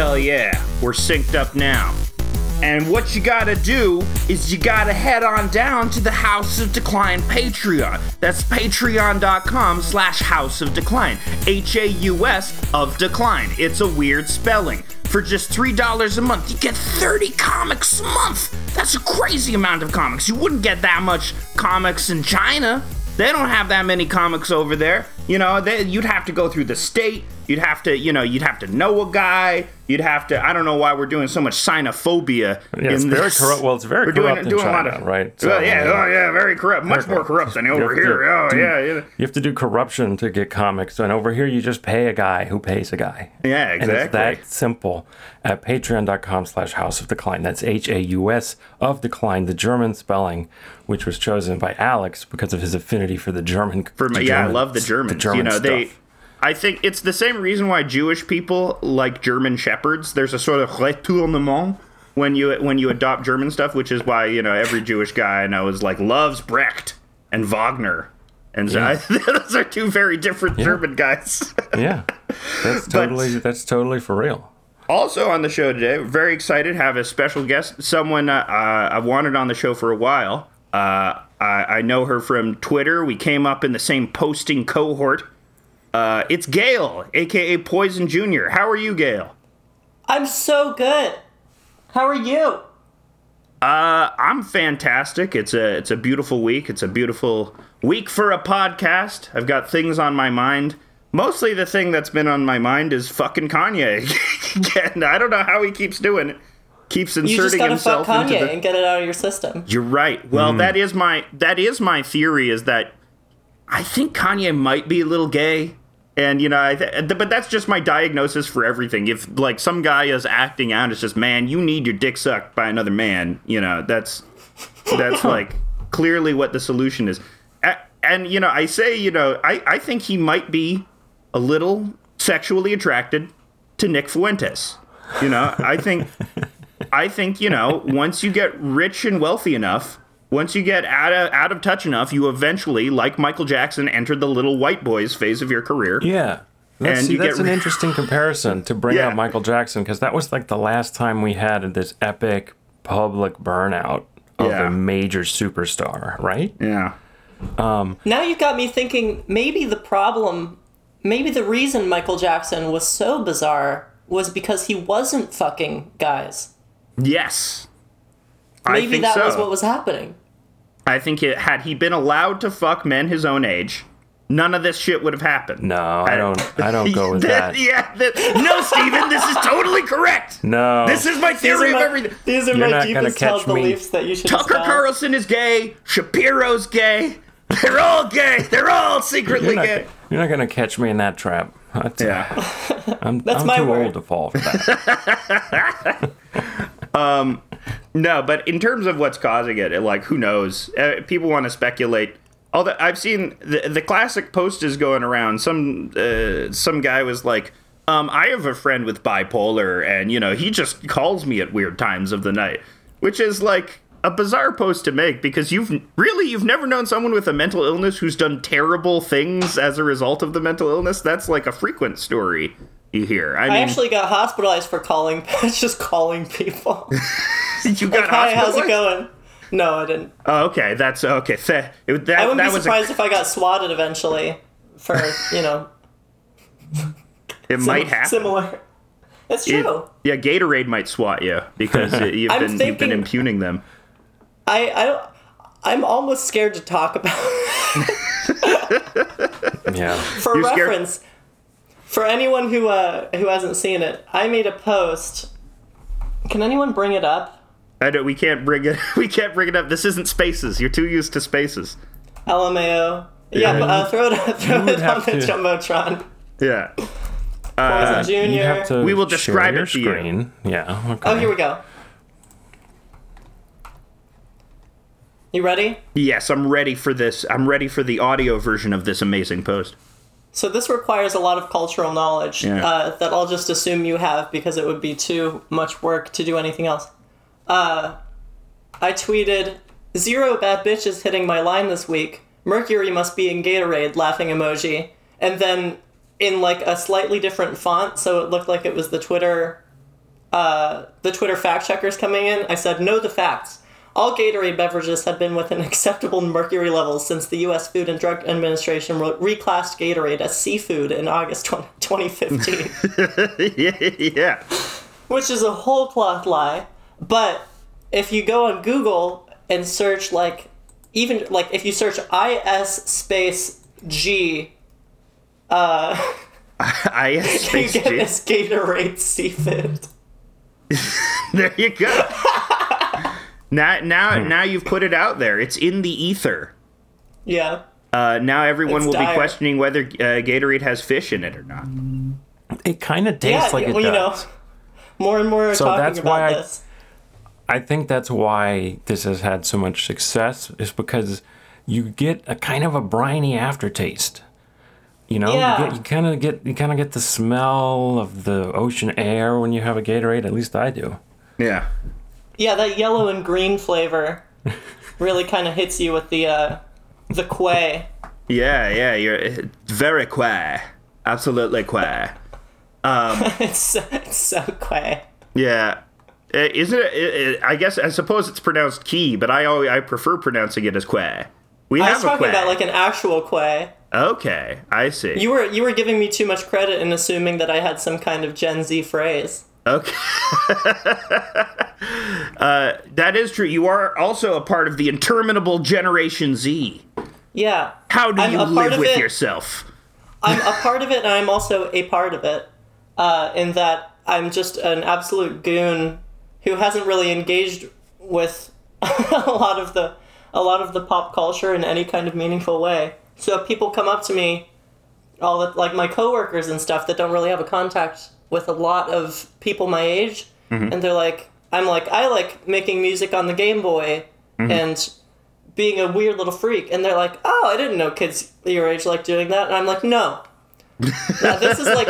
Hell yeah, we're synced up now. And what you gotta do is you gotta head on down to the House of Decline Patreon. That's patreon.com slash House of Decline. H-A-U-S of Decline. It's a weird spelling. For just $3 a month, you get 30 comics a month. That's a crazy amount of comics. You wouldn't get that much comics in China. They don't have that many comics over there. You know, they, you'd have to go through the state. You'd have to, you know, you'd have to know a guy. You'd have to. I don't know why we're doing so much xenophobia. Yeah, it's in very corrupt. Well, it's very We're corrupt doing, in doing China, a lot of right? Well, yeah, mean, oh yeah, very corrupt. Much more corrupt than over to here. Oh do- yeah, yeah, You have to do corruption to get comics, and over here you just pay a guy who pays a guy. yeah, exactly. And it's that simple at patreon.com slash house of decline. That's H A U S of decline, the German spelling, which was chosen by Alex because of his affinity for the German. For the yeah, I love the Germans. The German you know, they. I think it's the same reason why Jewish people like German shepherds. There's a sort of retournement when you when you adopt German stuff, which is why you know every Jewish guy I know is like loves Brecht and Wagner, and so I, those are two very different German guys. Yeah, that's totally that's totally for real. Also on the show today, very excited to have a special guest, someone uh, uh, I've wanted on the show for a while. Uh, I, I know her from Twitter. We came up in the same posting cohort. Uh, it's Gail, aka Poison Junior. How are you, Gail? I'm so good. How are you? Uh, I'm fantastic. It's a it's a beautiful week. It's a beautiful week for a podcast. I've got things on my mind. Mostly the thing that's been on my mind is fucking Kanye. Again, I don't know how he keeps doing it. Keeps inserting You just inserting gotta himself fuck into Kanye the and get it out of your system. You're right. Well, that is my that is my theory. Is that I think Kanye might be a little gay, and you know, I th- but that's just my diagnosis for everything. If like some guy is acting out, it's just man, you need your dick sucked by another man. You know, that's that's like clearly what the solution is. A- And you know, I say, you know, I I think he might be a little sexually attracted to Nick Fuentes. You know, I think I think you know once you get rich and wealthy enough, once you get out of out of touch enough, you eventually, like Michael Jackson, enter the little white boys phase of your career. Yeah. That's, And see, you that's get- an interesting comparison to bring Yeah. out Michael Jackson because that was like the last time we had this epic public burnout of Yeah. a major superstar, right? Yeah. Um, now you've got me thinking maybe the problem, maybe the reason Michael Jackson was so bizarre was because he wasn't fucking guys. Yes. I Maybe think that so. was what was happening. I think it, had he been allowed to fuck men his own age, none of this shit would have happened. No, I don't. I don't go with that. yeah. that- no, Steven, this is totally correct. No. This is my theory are of my, everything. these are You're my not gonna deepest held catch me. beliefs that you should Tucker dispel. Carlson is gay. Shapiro's gay. They're all gay. They're all secretly You're not, gay. you're not gonna catch me in that trap. That's, Yeah. I'm, That's I'm my too word. old to fall for that. Um, No, but in terms of what's causing it, like who knows? Uh, people want to speculate. Although I've seen the the classic post is going around. Some uh, some guy was like, um, "I have a friend with bipolar, and you know he just calls me at weird times of the night," which is like a bizarre post to make because you've really you've never known someone with a mental illness who's done terrible things as a result of the mental illness. That's like a frequent story you hear. I mean, I actually got hospitalized for calling, just calling people. you got Hi, how's it going? No, I didn't. Oh, okay, that's okay. Th- it- that I wouldn't that be was a surprised if I got swatted eventually for, you know, It might happen. similar. It's It- true. yeah, Gatorade might swat you because you've I'm been you've been impugning them. I, I don't. I'm almost scared to talk about. Yeah. For You're scared? Reference, for anyone who uh, who hasn't seen it, I made a post. Can anyone bring it up? I don't, we can't bring it. We can't bring it up. This isn't Spaces. You're too used to Spaces. LMAO. Yeah, but, uh, throw it, throw it on the to- jumbotron. Yeah. Poison Junior. Have to We will describe your it to you. screen. Yeah. Okay. Oh, here we go. You ready? Yes, I'm ready for this. I'm ready for the audio version of this amazing post. So this requires a lot of cultural knowledge Yeah. uh, that I'll just assume you have because it would be too much work to do anything else. Uh, I tweeted zero bad bitches hitting my line this week. Mercury must be in Gatorade, laughing emoji, and then in like a slightly different font, so it looked like it was the Twitter uh, the Twitter fact checkers coming in, I said, know the facts. All Gatorade beverages have been within acceptable mercury levels since the U.S. Food and Drug Administration re- reclassed Gatorade as seafood in August 20- 2015, yeah, which is a whole cloth lie. But if you go on Google and search, like, even, like, if you search IS space G, uh, I you space get G. this Gatorade seafood. There you go. Now, Hmm. now, now you've put it out there. It's in the ether. Yeah. Uh, now everyone It's will dire. be questioning whether uh, Gatorade has fish in it or not. It kind of Yeah, tastes like it well, you know, does. more and more are So talking that's about why I- this. I think that's why this has had so much success is because you get a kind of a briny aftertaste. You know, Yeah. you, you kind of get you kind of get the smell of the ocean air when you have a Gatorade. At least I do. Yeah. Yeah, that yellow and green flavor really kind of hits you with the uh, the quay. Yeah, yeah, you're very queer. Absolutely queer. It's so, it's so quay. Yeah. Uh, Isn't it, it, it? I guess I suppose it's pronounced key, but I always I prefer pronouncing it as quay. We I have was talking quay. about like an actual quay. okay, I see. You were you were giving me too much credit in assuming that I had some kind of Gen Z phrase. Okay. uh, that is true. You are also a part of the interminable Generation Z. Yeah, How do I'm you a part live of with it. yourself? I'm a part of it, and I'm also a part of it. Uh, in that I'm just an absolute goon who hasn't really engaged with a lot of the a lot of the pop culture in any kind of meaningful way. So people come up to me, all the, like my coworkers and stuff that don't really have a contact with a lot of people my age, and they're like, I'm like, I like making music on the Game Boy, and being a weird little freak. And they're like oh i didn't know kids your age like doing that. And i'm like no. Now, this is like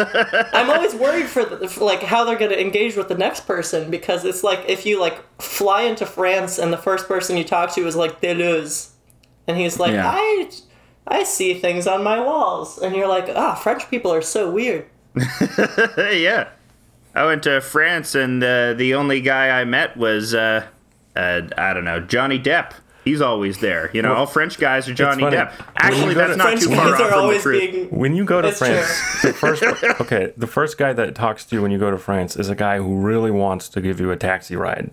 i'm always worried for, the, for like how they're going to engage with the next person because it's like if you like fly into france and the first person you talk to is like deleuze and he's like Yeah. i i see things on my walls. And you're like ah french people are so weird yeah. I went to France, and uh, the only guy I met was, uh, uh, I don't know, Johnny Depp. He's always there. You know, all French guys are Johnny. Depp. Actually, that's to- not french too far guys off are from the truth. being When you go to France, the first okay, the first guy that talks to you when you go to France is a guy who really wants to give you a taxi ride,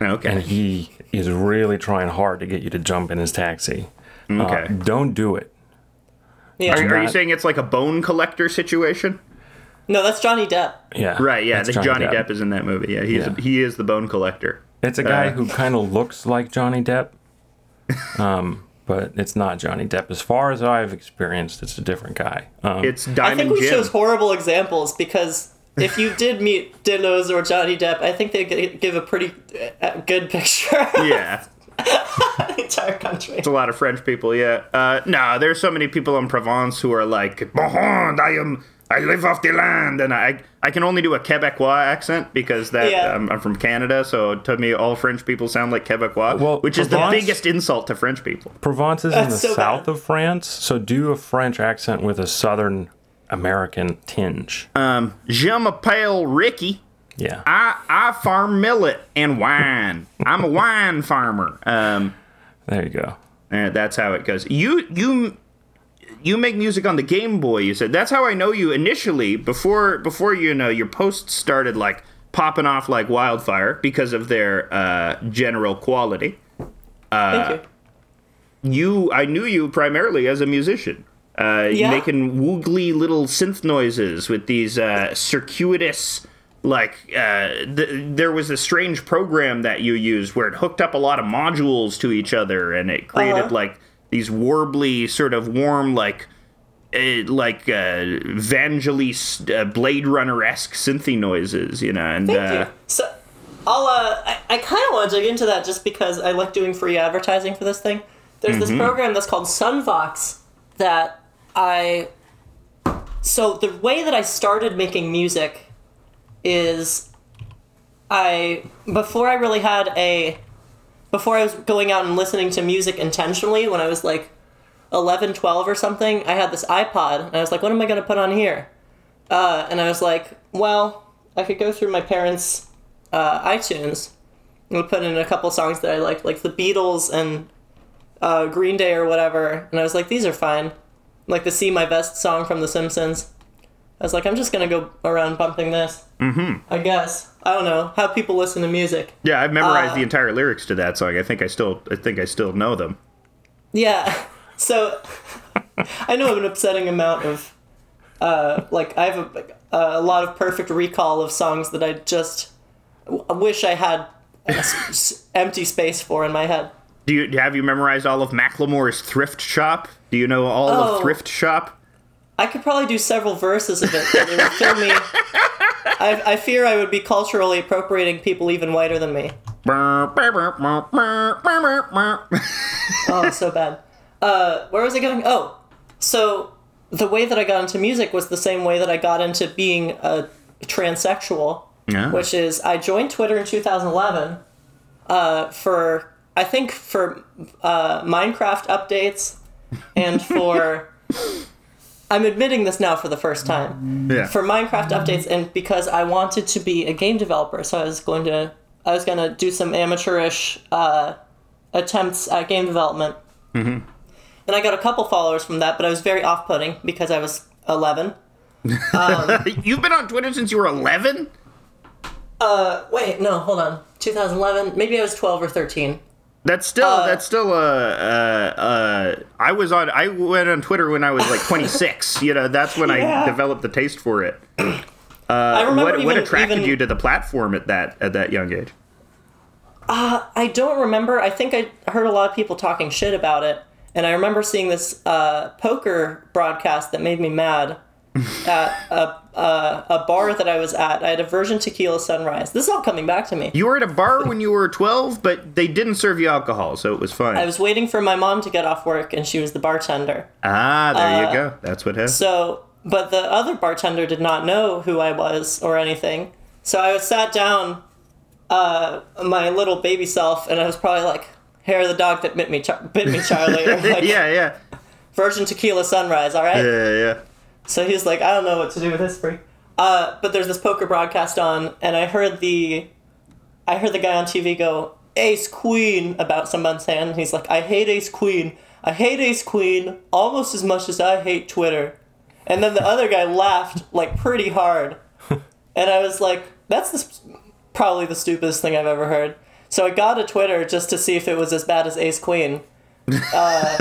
Okay. and he is really trying hard to get you to jump in his taxi. Uh, Okay. don't do it. yeah Are, are you saying it's like a bone collector situation? No that's johnny depp Yeah, Right. Yeah. that's The Johnny, Depp. is in that movie. Yeah. He's Yeah. he is the bone collector. It's a guy Uh, who kind of looks like Johnny Depp, um, but it's not Johnny Depp. As far as I've experienced, it's a different guy. Um, It's I think we Jim. chose horrible examples because if you did meet Deleuze or Johnny Depp, I think they'd give a pretty uh, good picture yeah. the entire country. It's a lot of French people, yeah. Uh, no, there's so many people in Provence who are like, "Bon, I am, I live off the land," and I, I can only do a Quebecois accent because that Yeah. um, I'm from Canada, so to me, all French people sound like Quebecois, Well, which is the biggest insult to French people. Provence is in the so south bad. of France, so do a French accent with a Southern American tinge. Um, je m'appelle Ricky. yeah. I, I farm millet and wine. I'm a wine farmer. Um, There you go. Uh, that's how it goes. You you you make music on the Game Boy. You said that's how I know you initially. Before before you know your posts started like popping off like wildfire because of their uh, general quality. Thank you. You I knew you primarily as a musician. Uh, Yeah. making woogly little synth noises with these uh, circuitous like uh, th- there was a strange program that you used where it hooked up a lot of modules to each other and it created Uh-huh. like these warbly sort of warm like uh, like uh, Vangelis uh, Blade Runner esque synthy noises, you know, and Thank uh, you. So, I'll, uh, I, I kind of want to dig into that just because I like doing free advertising for this thing. There's Mm-hmm. this program that's called Sunvox that I. So, the way that I started making music is I. Before I really had a. Before I was going out and listening to music intentionally, when I was like 11, 12 or something, I had this iPod, and I was like, what am I going to put on here? Uh, and I was like, well, I could go through my parents' uh, iTunes and put in a couple songs that I liked, like the Beatles and uh, Green Day or whatever. And I was like, these are fine. Like the "See My Vest" song from The Simpsons. I was like, I'm just gonna go around bumping this. Mm-hmm. I guess I don't know how people listen to music. Yeah, I've memorized Uh, the entire lyrics to that song. I think I still, I think I still know them. Yeah. So I know an upsetting amount of uh, like I have a, a lot of perfect recall of songs that I just w- wish I had a s- s- empty space for in my head. Do you have you memorized all of Macklemore's Thrift Shop? Do you know all Oh. of Thrift Shop? I could probably do several verses of it, but it would kill me. I, I fear I would be culturally appropriating people even whiter than me. Oh, so bad. Uh, where was I going? Oh, so the way that I got into music was the same way that I got into being a transsexual, Yeah. which is I joined Twitter in 2011 uh, for I think for uh, Minecraft updates and for I'm admitting this now for the first time yeah. for Minecraft updates and because I wanted to be a game developer, so I was going to I was going to do some amateurish uh, attempts at game development. Mm-hmm. And I got a couple followers from that, but I was very off-putting because I was 11. You've been on Twitter since you were 11? Uh, wait, no, hold on. 2011, maybe I was 12 or 13. That's still Uh, that's still uh, uh uh I was on I went on Twitter when I was like 26. you know, that's when Yeah. I developed the taste for it. I remember What even, what attracted even- you to the platform at that at that young age? Uh, I don't remember. I think I heard a lot of people talking shit about it, and I remember seeing this uh, poker broadcast that made me mad at a, a, a bar that I was at. I had a Virgin Tequila Sunrise. This is all coming back to me. You were at a bar when you were 12, but they didn't serve you alcohol, so it was fine. I was waiting for my mom to get off work, and she was the bartender. ah, there uh, you go. That's what happened. So, but the other bartender did not know who I was or anything. So I was sat down, uh, my little baby self, and I was probably like, "Hair of the dog that bit me, bit me, Charlie." Like, yeah, yeah. Virgin Tequila Sunrise. All right. Yeah, yeah. So he's like, I don't know what to do with this freak. Uh, but there's this poker broadcast on, and I heard the, I heard the guy on TV go Ace Queen about someone's hand. He's like, I hate Ace Queen. I hate Ace Queen almost as much as I hate Twitter. And then the other guy laughed like pretty hard, and I was like, that's the, probably the stupidest thing I've ever heard. So I got a Twitter just to see if it was as bad as Ace Queen. Uh,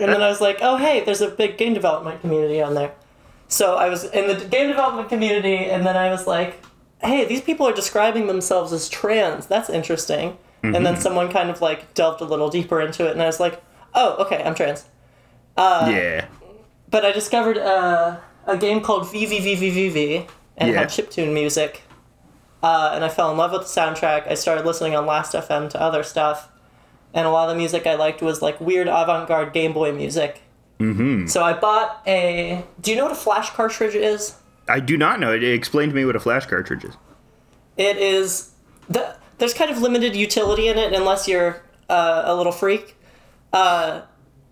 and then I was like, oh, hey, there's a big game development community on there. So I was in the game development community, and then I was like, hey, these people are describing themselves as trans. That's interesting. And then someone kind of like delved a little deeper into it, and I was like, oh, okay, I'm trans. Uh, yeah. But I discovered uh, a game called VVVVVV, and it Yeah. had chiptune music. Uh, and I fell in love with the soundtrack. I started listening on Last.fm to other stuff. And a lot of the music I liked was like weird avant garde Game Boy music. Mm-hmm. So I bought a. Do you know what a flash cartridge is? I do not know. It explained to me what a flash cartridge is. It is. The, there's kind of limited utility in it unless you're uh, a little freak. Uh,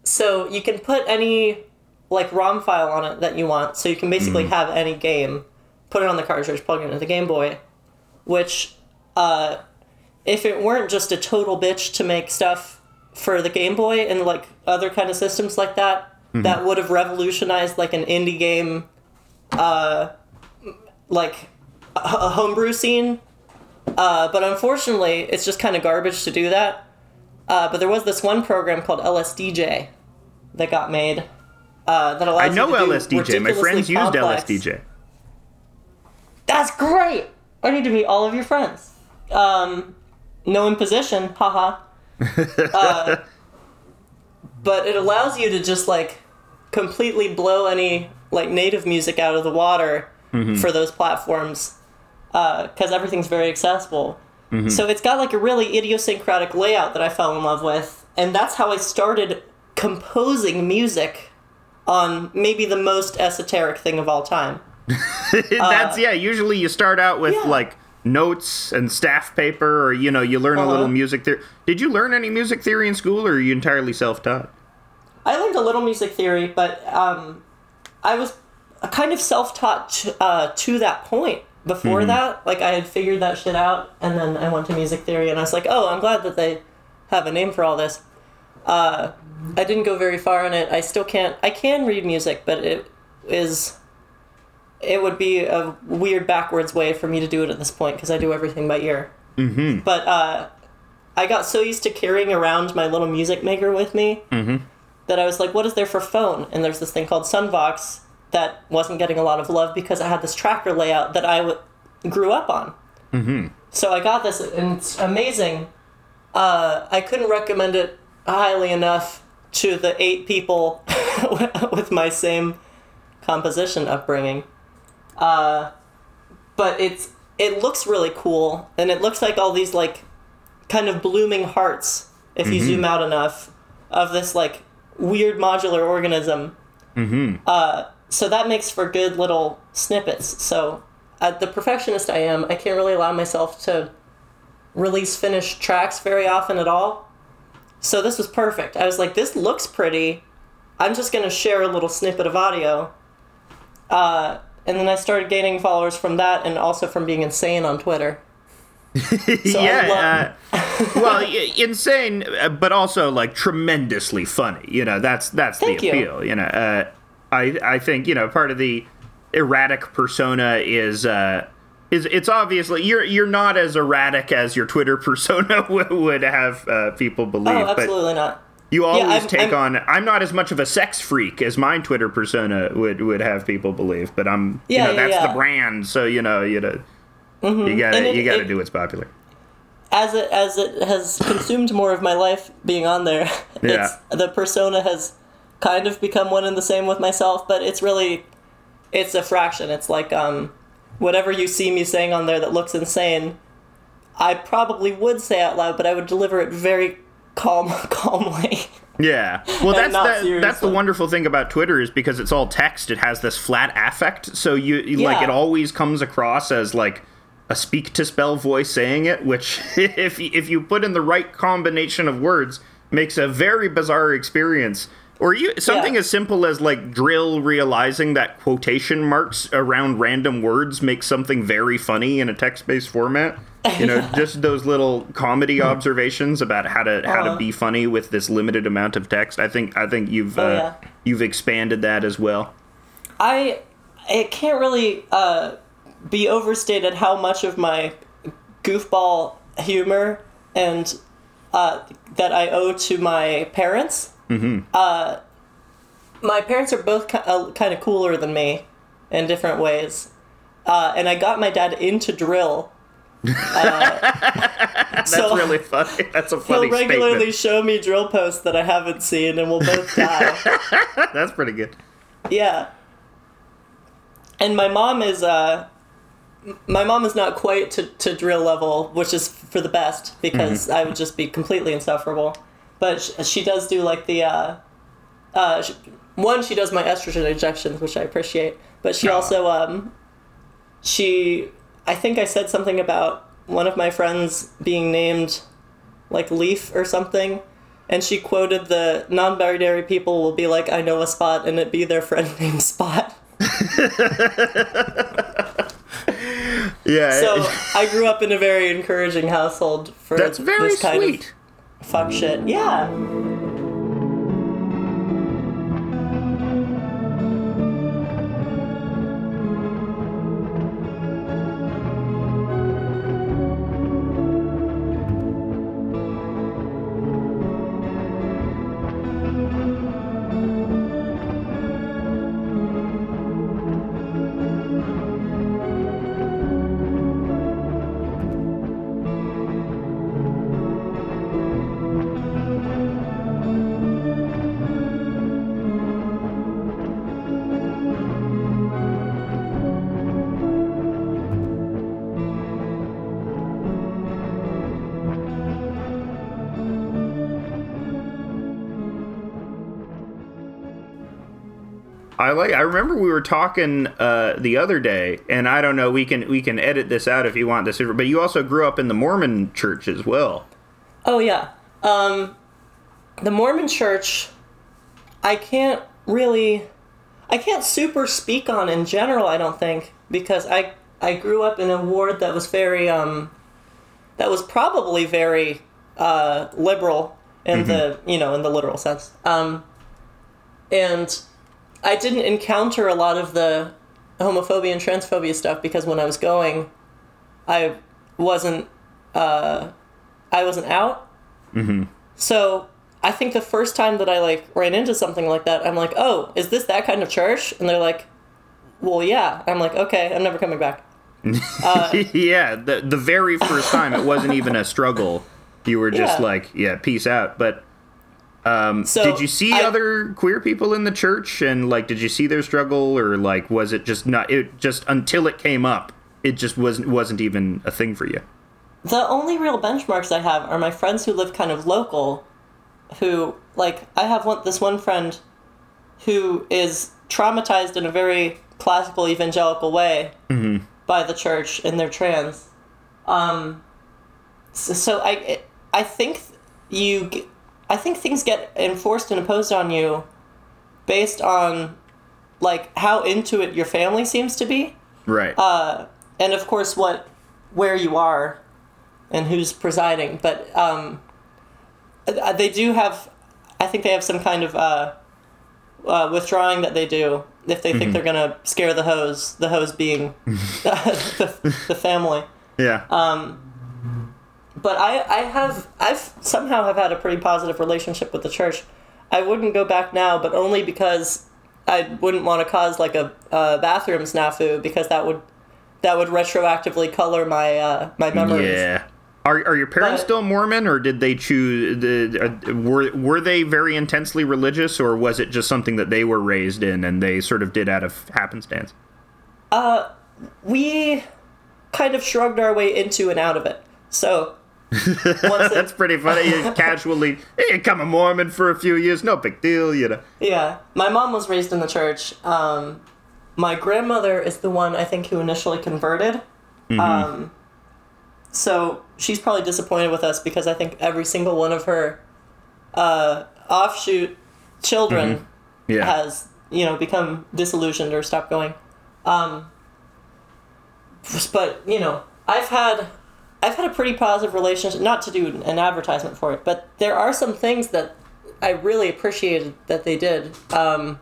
so you can put any like ROM file on it that you want. So you can basically have any game, put it on the cartridge, plug it into the Game Boy, which, uh, if it weren't just a total bitch to make stuff for the Game Boy and like other kind of systems like that, that would have revolutionized like an indie game, uh, like a, homebrew scene. Uh, but unfortunately, it's just kind of garbage to do that. Uh, but there was this one program called LSDJ that got made uh, that allows I know you to do LSDJ. My friends ridiculously used complex- LSDJ. That's great. I need to meet all of your friends. Um, no imposition, haha. uh, but it allows you to just like completely blow any like native music out of the water for those platforms because everything's very accessible. So it's got like a really idiosyncratic layout that I fell in love with, and that's how I started composing music on maybe the most esoteric thing of all time. That's yeah. Usually you start out with Uh, yeah. like notes and staff paper, or you know, you learn a little Uh-huh. music theory. Did you learn any music theory in school, or are you entirely self-taught? I learned a little music theory, but um, I was kind of self-taught to, uh, to that point. before that. Like I had figured that shit out, and then I went to music theory, and I was like, oh, I'm glad that they have a name for all this. Uh, I didn't go very far in it. I still can't. I can read music, but it is. It would be a weird backwards way for me to do it at this point because I do everything by ear. Mm-hmm. But uh, I got so used to carrying around my little music maker with me that I was like, what is there for phone? And there's this thing called Sunvox that wasn't getting a lot of love because it had this tracker layout that I w- grew up on. Mm-hmm. So I got this, and it's amazing. Uh, I couldn't recommend it highly enough to the eight people with my same composition upbringing. Uh, but it's it looks really cool, and it looks like all these like kind of blooming hearts if you zoom out enough of this like weird modular organism. Mm-hmm. Uh, so that makes for good little snippets. So, uh, the perfectionist I am, I can't really allow myself to release finished tracks very often at all. So this was perfect. I was like, this looks pretty. I'm just gonna share a little snippet of audio. Uh, and then I started gaining followers from that, and also from being insane on Twitter. So yeah. uh, well, insane, uh, but also like tremendously funny. You know, that's that's Thank the appeal. You, know, uh, I I think you know part of the erratic persona is. Uh, is it's obviously you're you're not as erratic as your Twitter persona would have uh, people believe, Oh, but absolutely not. You always I'm- take I'm- on. I'm not as much of a sex freak as my Twitter persona would would have people believe, but I'm Yeah, you know yeah, that's yeah. Mm-hmm. the brand, so you know you know you gotta it- you gotta it- do what's popular. as it as it has consumed more of my life being on there, it's the persona has kind of become one and the same with myself, but it's really it's a fraction. It's like um whatever you see me saying on there that looks insane, I probably would say out loud, but I would deliver it very calm calmly. Yeah. Well, that's that, that's the wonderful thing about Twitter is because it's all text. It has this flat affect, so you, you like it always comes across as like a speak to spell voice saying it, which if if you put in the right combination of words makes a very bizarre experience. Or you, something Yeah. as simple as like drill realizing that quotation marks around random words make something very funny in a text-based format. You know, just those little comedy observations about how to how to Uh-huh. be funny with this limited amount of text. I think I think you've Oh, uh, yeah. you've expanded that as well. I it can't really uh, be overstated how much of my goofball humor and uh, that I owe to my parents. Mm-hmm. Uh, my parents are both ki- uh, kind of cooler than me in different ways, uh, and I got my dad into drill. That's so really funny. That's a funny. he'll regularly statement. show me drill posts that I haven't seen, and we'll both die. That's pretty good. Yeah. And my mom is uh my mom is not quite to, to drill level, which is for the best because I would just be completely insufferable. But sh- she does do like the uh uh sh- one she does my estrogen injections, which I appreciate, but she Aw. also um she I think I said something about one of my friends being named like Leaf or something. And she quoted the non-binary people will be like, I know a spot, and it be their friend named Spot. Yeah, So I grew up in a very encouraging household for that's very this kind sweet. of fuck shit. Yeah. I like. I remember we were talking uh, the other day, and I don't know. We can we can edit this out if you want this, but you also grew up in the Mormon church as well. Oh yeah. Um, the Mormon Church. I can't really, I can't super speak on in general. I don't think because I I grew up in a ward that was very um, that was probably very uh, liberal in the you know in the literal sense. Um, and I didn't encounter a lot of the homophobia and transphobia stuff because when I was going, I wasn't uh, I wasn't out. Mm-hmm. So I think the first time that I like ran into something like that, I'm like, oh, is this that kind of church? And they're like, well, yeah. I'm like, okay, I'm never coming back. yeah, the the very first time it wasn't even a struggle. You were just Yeah. like, yeah, peace out. But So did you see I- other queer people in the church and like did you see their struggle or like was it just not it just until it came up it just wasn't wasn't even a thing for you? The only real benchmarks I have are my friends who live kind of local, who like I have one this one friend who is traumatized in a very classical evangelical way by the church and their trans. Um, so, so I I think you I think things get enforced and imposed on you based on like how into it your family seems to be Right. and of course what where you are and who's presiding but um, uh, they do have i think they have some kind of uh, uh, withdrawing that they do if they think they're going to scare the hose the hose being the, the family yeah. But I, I have I've somehow have had a pretty positive relationship with the church. I wouldn't go back now, but only because I wouldn't want to cause like a, a bathroom snafu because that would that would retroactively color my uh, my memories. yeah. Are, are your parents But- still Mormon, or did they choose? The, uh, were were they very intensely religious, or was it just something that they were raised in and they sort of did out of happenstance? Uh, We kind of shrugged our way into and out of it. So That's pretty funny. You casually, hey, become a Mormon for a few years, no big deal, you know. yeah, my mom was raised in the church. Um, my grandmother is the one I think who initially converted. Um, so she's probably disappointed with us because I think every single one of her uh, offshoot children Yeah. has you know become disillusioned or stopped going. Um, but you know, I've had I've had a pretty positive relationship. Not to do an advertisement for it, but there are some things that I really appreciated that they did. Um,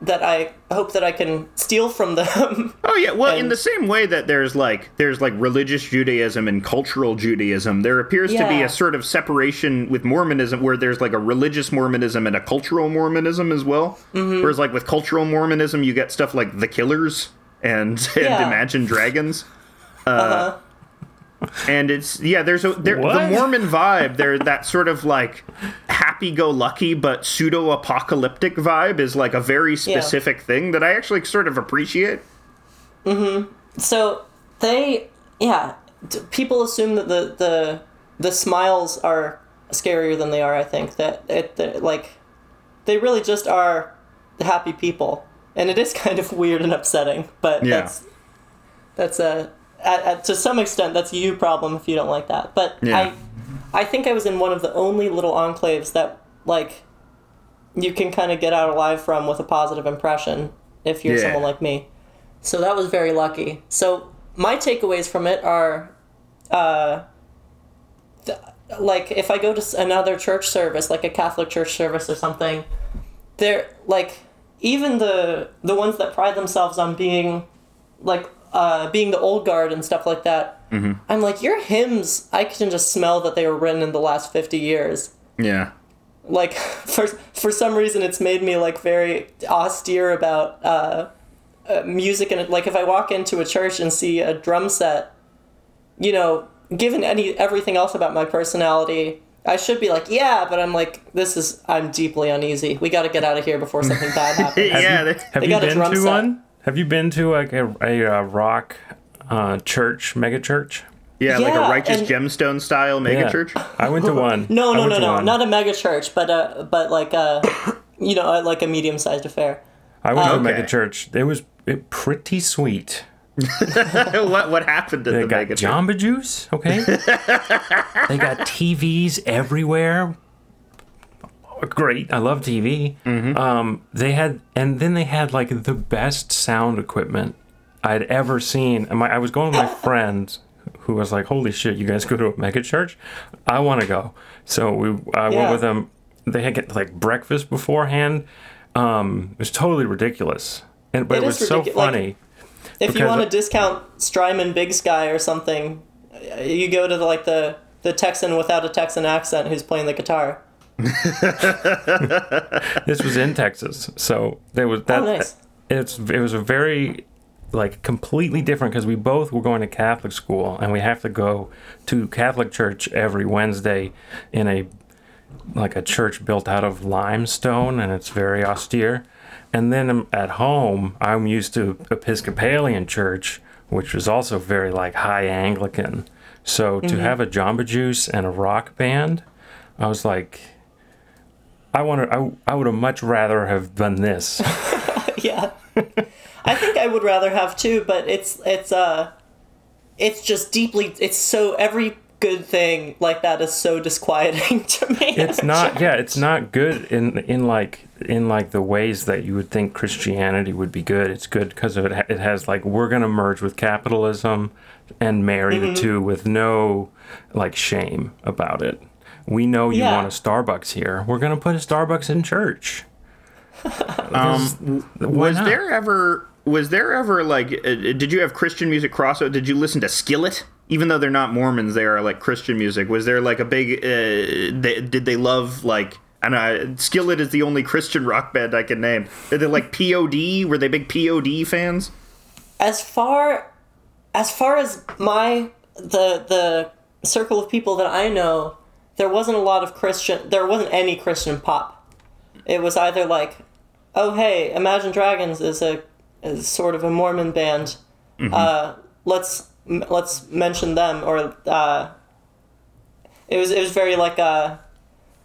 that I hope that I can steal from them. Oh yeah, well, in the same way that there's like there's like religious Judaism and cultural Judaism, there appears to be a sort of separation with Mormonism where there's like a religious Mormonism and a cultural Mormonism as well. Mm-hmm. Whereas like with cultural Mormonism, you get stuff like the Killers and, and Yeah. Imagine Dragons. uh-huh. And it's yeah, there's a there, the Mormon vibe. There that sort of like happy-go-lucky but pseudo-apocalyptic vibe is like a very specific thing that I actually sort of appreciate. Mm-hmm. So they, yeah, d- people assume that the the the smiles are scarier than they are. I think that it like they really just are happy people, and it is kind of weird and upsetting. But Yeah. that's that's a at, at, to some extent that's a you problem if you don't like that. But Yeah. I I think I was in one of the only little enclaves that like you can kind of get out alive from with a positive impression if you're Yeah. someone like me. So that was very lucky. So my takeaways from it are, uh, th- like if I go to another church service, like a Catholic church service or something, they're like even the the ones that pride themselves on being like uh, being the old guard and stuff like that. I'm like your hymns. I can just smell that they were written in the last fifty years Yeah. like for for some reason it's made me like very austere about uh, uh, music and like if I walk into a church and see a drum set, you know, given any everything else about my personality, I should be like, yeah, but I'm like, this is I'm deeply uneasy. We got to get out of here before something bad happens. yeah. they- Have you got a been drum to set. one? Have you been to like a, a, uh rock uh, church, mega church? Yeah, like a righteous and- gemstone style megachurch. I went to one. No, I no, no, no, one. not a mega church, but uh, but like a, you know, uh, like a medium sized affair. I went to a Okay. mega church. It was it, pretty sweet. what what happened to They the got megachurch? Jamba Juice, okay? they got TVs everywhere. Great, I love TV. Mm-hmm. Um, they had, and then they had like the best sound equipment I'd ever seen. And my, I was going with my friend who was like, "Holy shit, you guys go to a mega church? I want to go." So we I Yeah. went with them. They had get like breakfast beforehand. Um, it was totally ridiculous, and but It it, was so ridicu- like- funny. If you want to discount Strymon Big Sky or something, you go to the, like the the Texan without a Texan accent who's playing the guitar. this was in Texas, so there was that. Oh, nice. It's it was a very like completely different because we both were going to Catholic school and we have to go to Catholic church every Wednesday in a like a church built out of limestone and it's very austere. And then um, at home, I'm used to Episcopalian church, which was also very like high Anglican. So to have a Jamba Juice and a rock band, I was like, I wanted, I, I would have much rather have done this. yeah. I think I would rather have too. but it's it's uh it's just deeply it's so every good thing like that is so disquieting to me. it's not yeah it's not good in in like in like the ways that you would think christianity would be good it's good because of it it has like we're going to merge with capitalism and marry Mm-hmm. the two with no like shame about it we know you Yeah. want a starbucks here we're going to put a starbucks in church um was there ever was there ever like uh, did you have christian music crossover did you listen to skillet even though they're not mormons they are like christian music was there like a big uh, they, did they love like I. Skillet is the only Christian rock band I can name. Are they like POD? Were they big POD fans? as far as far as my the the circle of people that I know, there wasn't a lot of Christian. There wasn't any Christian pop. It was either like, oh hey, Imagine Dragons is a is sort of a Mormon band. Uh, let's m- let's mention them or uh, it was it was very like uh,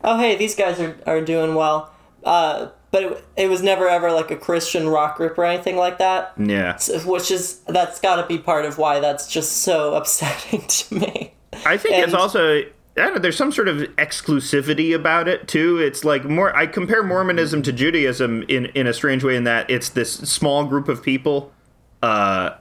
oh hey these guys are are doing well. Uh, but it, it was never ever like a Christian rock group or anything like that Yeah. which is that's got to be part of why that's just so upsetting to me. I think it's also I don't know. There's some sort of exclusivity about it too. It's like more. I compare Mormonism to Judaism in in a strange way in that it's this small group of people, uh,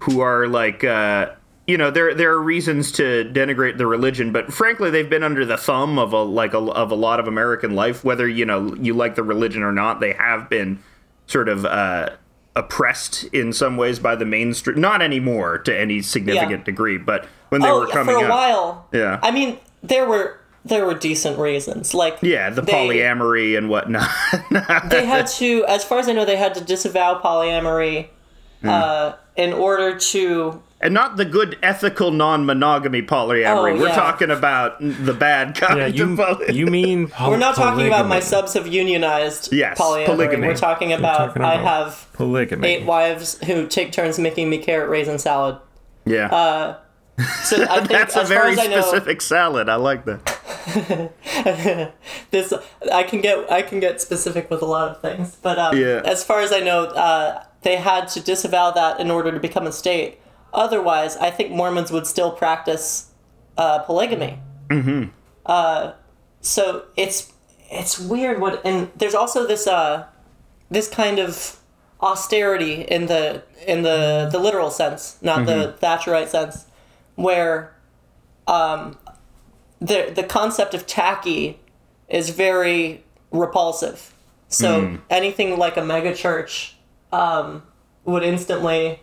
who are like, uh, you know, there there are reasons to denigrate the religion, but frankly, they've been under the thumb of a like a, of a lot of American life. Whether you know you like the religion or not, they have been sort of. Uh, oppressed in some ways by the mainstream not anymore to any significant Yeah. degree but when they oh, were coming for a up while. Yeah. I mean, there were there were decent reasons. Like Yeah, the they- polyamory and whatnot. They had to, as far as I know, they had to disavow polyamory Hmm. uh, in order to. and not the good ethical non-monogamy polyamory. Oh, We're yeah. talking about the bad kind yeah of you poly- you mean pol- We're not talking about my subs have unionized Yes, polyamory. polygamy. We're talking about, talking I have polygamy eight wives who take turns making me carrot raisin salad. yeah. uh, So I think, That's a very I know, specific salad. I like that. this I can get I can get specific with a lot of things, but um, Yeah. as far as I know, uh, they had to disavow that in order to become a state. Otherwise, I think Mormons would still practice uh, polygamy. Mm-hmm. Uh, so it's it's weird what and there's also this uh this kind of austerity in the in the the literal sense, not the Thatcherite sense, where um the the concept of tacky is very repulsive. So anything like a mega church um, would instantly.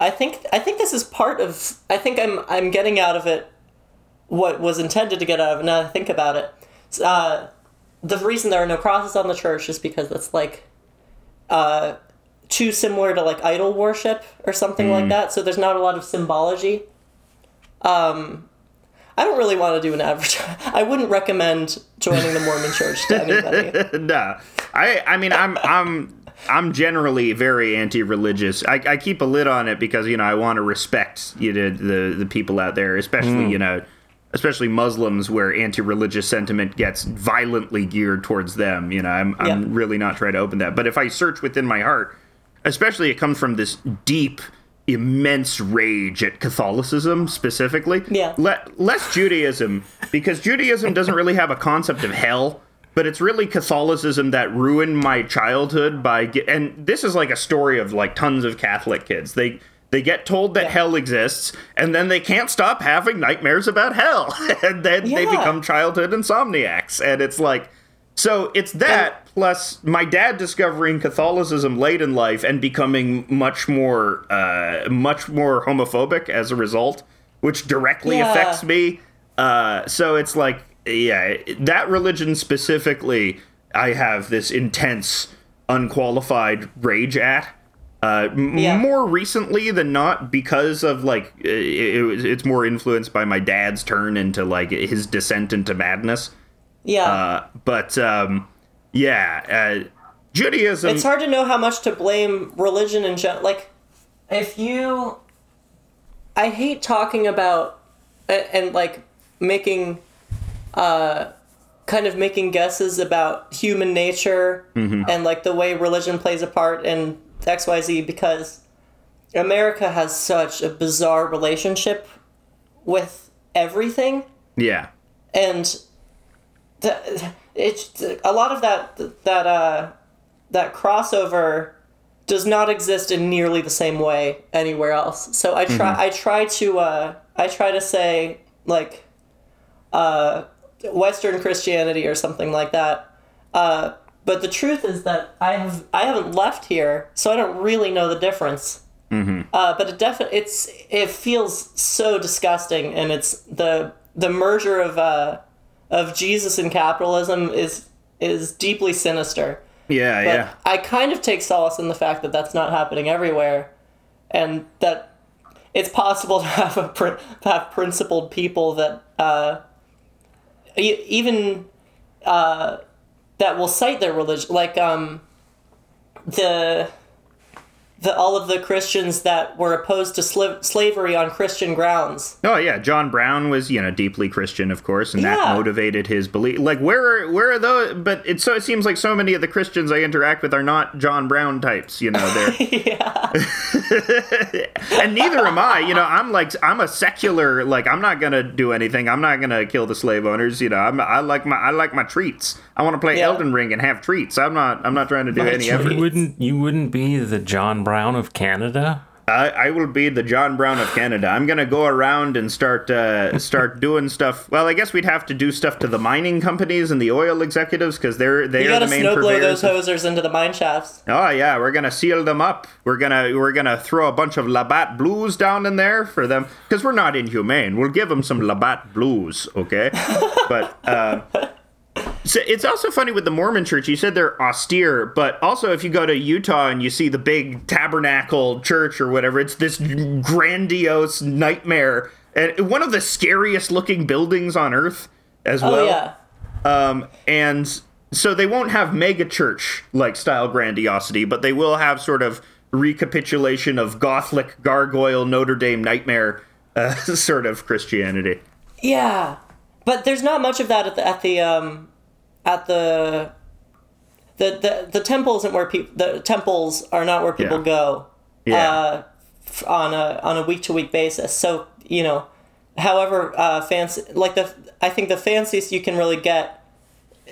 I think I think this is part of. I think I'm I'm getting out of it what was intended to get out of. Now that I think about it, uh, the reason there are no crosses on the church is because it's like uh, too similar to like idol worship or something like that. So there's not a lot of symbology. Um, I don't really want to do an advertise. I wouldn't recommend joining the Mormon Church to anybody. no, I. I mean, I'm. I'm. I'm generally very anti-religious. I, I keep a lid on it because you know I want to respect you know the the people out there, especially you know, especially Muslims, where anti-religious sentiment gets violently geared towards them. You know, I'm I'm Yeah. really not trying to open that. But if I search within my heart, especially it comes from this deep immense rage at catholicism specifically Yeah. Le- less judaism because judaism doesn't really have a concept of hell but it's really Catholicism that ruined my childhood by ge- and this is like a story of like tons of Catholic kids. They they get told that hell exists and then they can't stop having nightmares about hell and then they become childhood insomniacs and it's like so it's that plus my dad discovering Catholicism late in life and becoming much more uh, much more homophobic as a result, which directly Yeah. affects me. Uh, so it's like yeah, that religion specifically, I have this intense, unqualified rage at. Uh, m- Yeah. More recently than not, because of like it, it, it's more influenced by my dad's turn into like his descent into madness. Yeah. Uh, but um, yeah, uh, Judaism. it's hard to know how much to blame religion in general. Like, if you, I hate talking about and, and like making, uh, kind of making guesses about human nature and like the way religion plays a part in X Y Z because America has such a bizarre relationship with everything Yeah, and it's a lot of that that uh that crossover does not exist in nearly the same way anywhere else. So I try I try to uh I try to say like uh Western Christianity or something like that. Uh but the truth is that I have I haven't left here, so I don't really know the difference. Uh, but it definitely it's it feels so disgusting, and it's the the merger of uh, of Jesus and capitalism is is deeply sinister. yeah, But yeah. I kind of take solace in the fact that that's not happening everywhere, and that it's possible to have a to have principled people that uh, e- even uh, that will cite their religion, like um, the the all of the Christians that were opposed to sla- slavery on Christian grounds. Oh yeah, John Brown was you know deeply Christian, of course, and that motivated his belief. Like where are where are those? But it so it seems like so many of the Christians I interact with are not John Brown types. You know, they're yeah, and neither am I. You know, I'm like I'm a secular. Like I'm not gonna do anything. I'm not gonna kill the slave owners. You know, I'm, I like my I like my treats. I want to play Yeah. Elden Ring and have treats. I'm not I'm not trying to do My any treats. effort. You wouldn't you wouldn't be the John Brown of Canada? I, I will be the John Brown of Canada. I'm gonna go around and start uh, start doing stuff. Well, I guess we'd have to do stuff to the mining companies and the oil executives because they're they you are gotta the main snowblow those of- hosers into the mine shafts. Oh yeah, we're gonna seal them up. We're gonna we're gonna throw a bunch of Labatt Blues down in there for them because we're not inhumane. We'll give them some Labatt Blues, okay? but uh, so it's also funny with the Mormon Church. You said they're austere, but also if you go to Utah and you see the big tabernacle church or whatever, it's this grandiose nightmare and one of the scariest looking buildings on earth as well. Oh well. yeah, Um, and so they won't have mega church like style grandiosity, but they will have sort of recapitulation of Gothic gargoyle Notre Dame nightmare uh, sort of Christianity. yeah. But there's not much of that at the at the um, at the the the, the temple isn't where people the temples are not where people Yeah. go. Yeah. uh, f- on a on a week to week basis. So you know, however uh, fancy, like the I think the fanciest you can really get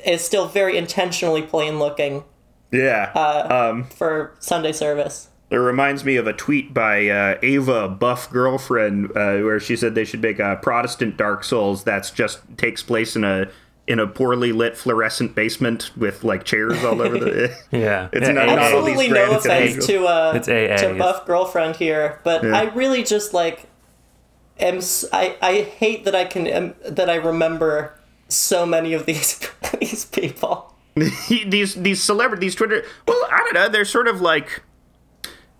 is still very intentionally plain looking yeah. um, for Sunday service. it reminds me of a tweet by uh, Ava Buff Girlfriend uh, where she said they should make a Protestant Dark Souls that's just takes place in a in a poorly lit fluorescent basement with like chairs all over the. Yeah. It's Yeah, not- not these Absolutely no offense to uh It's AA. to buff girlfriend here, but Yeah. I really just like am s- I I hate that I can um, that I remember so many of these these people. these these celebrities these Twitter. Well, I don't know. They're sort of like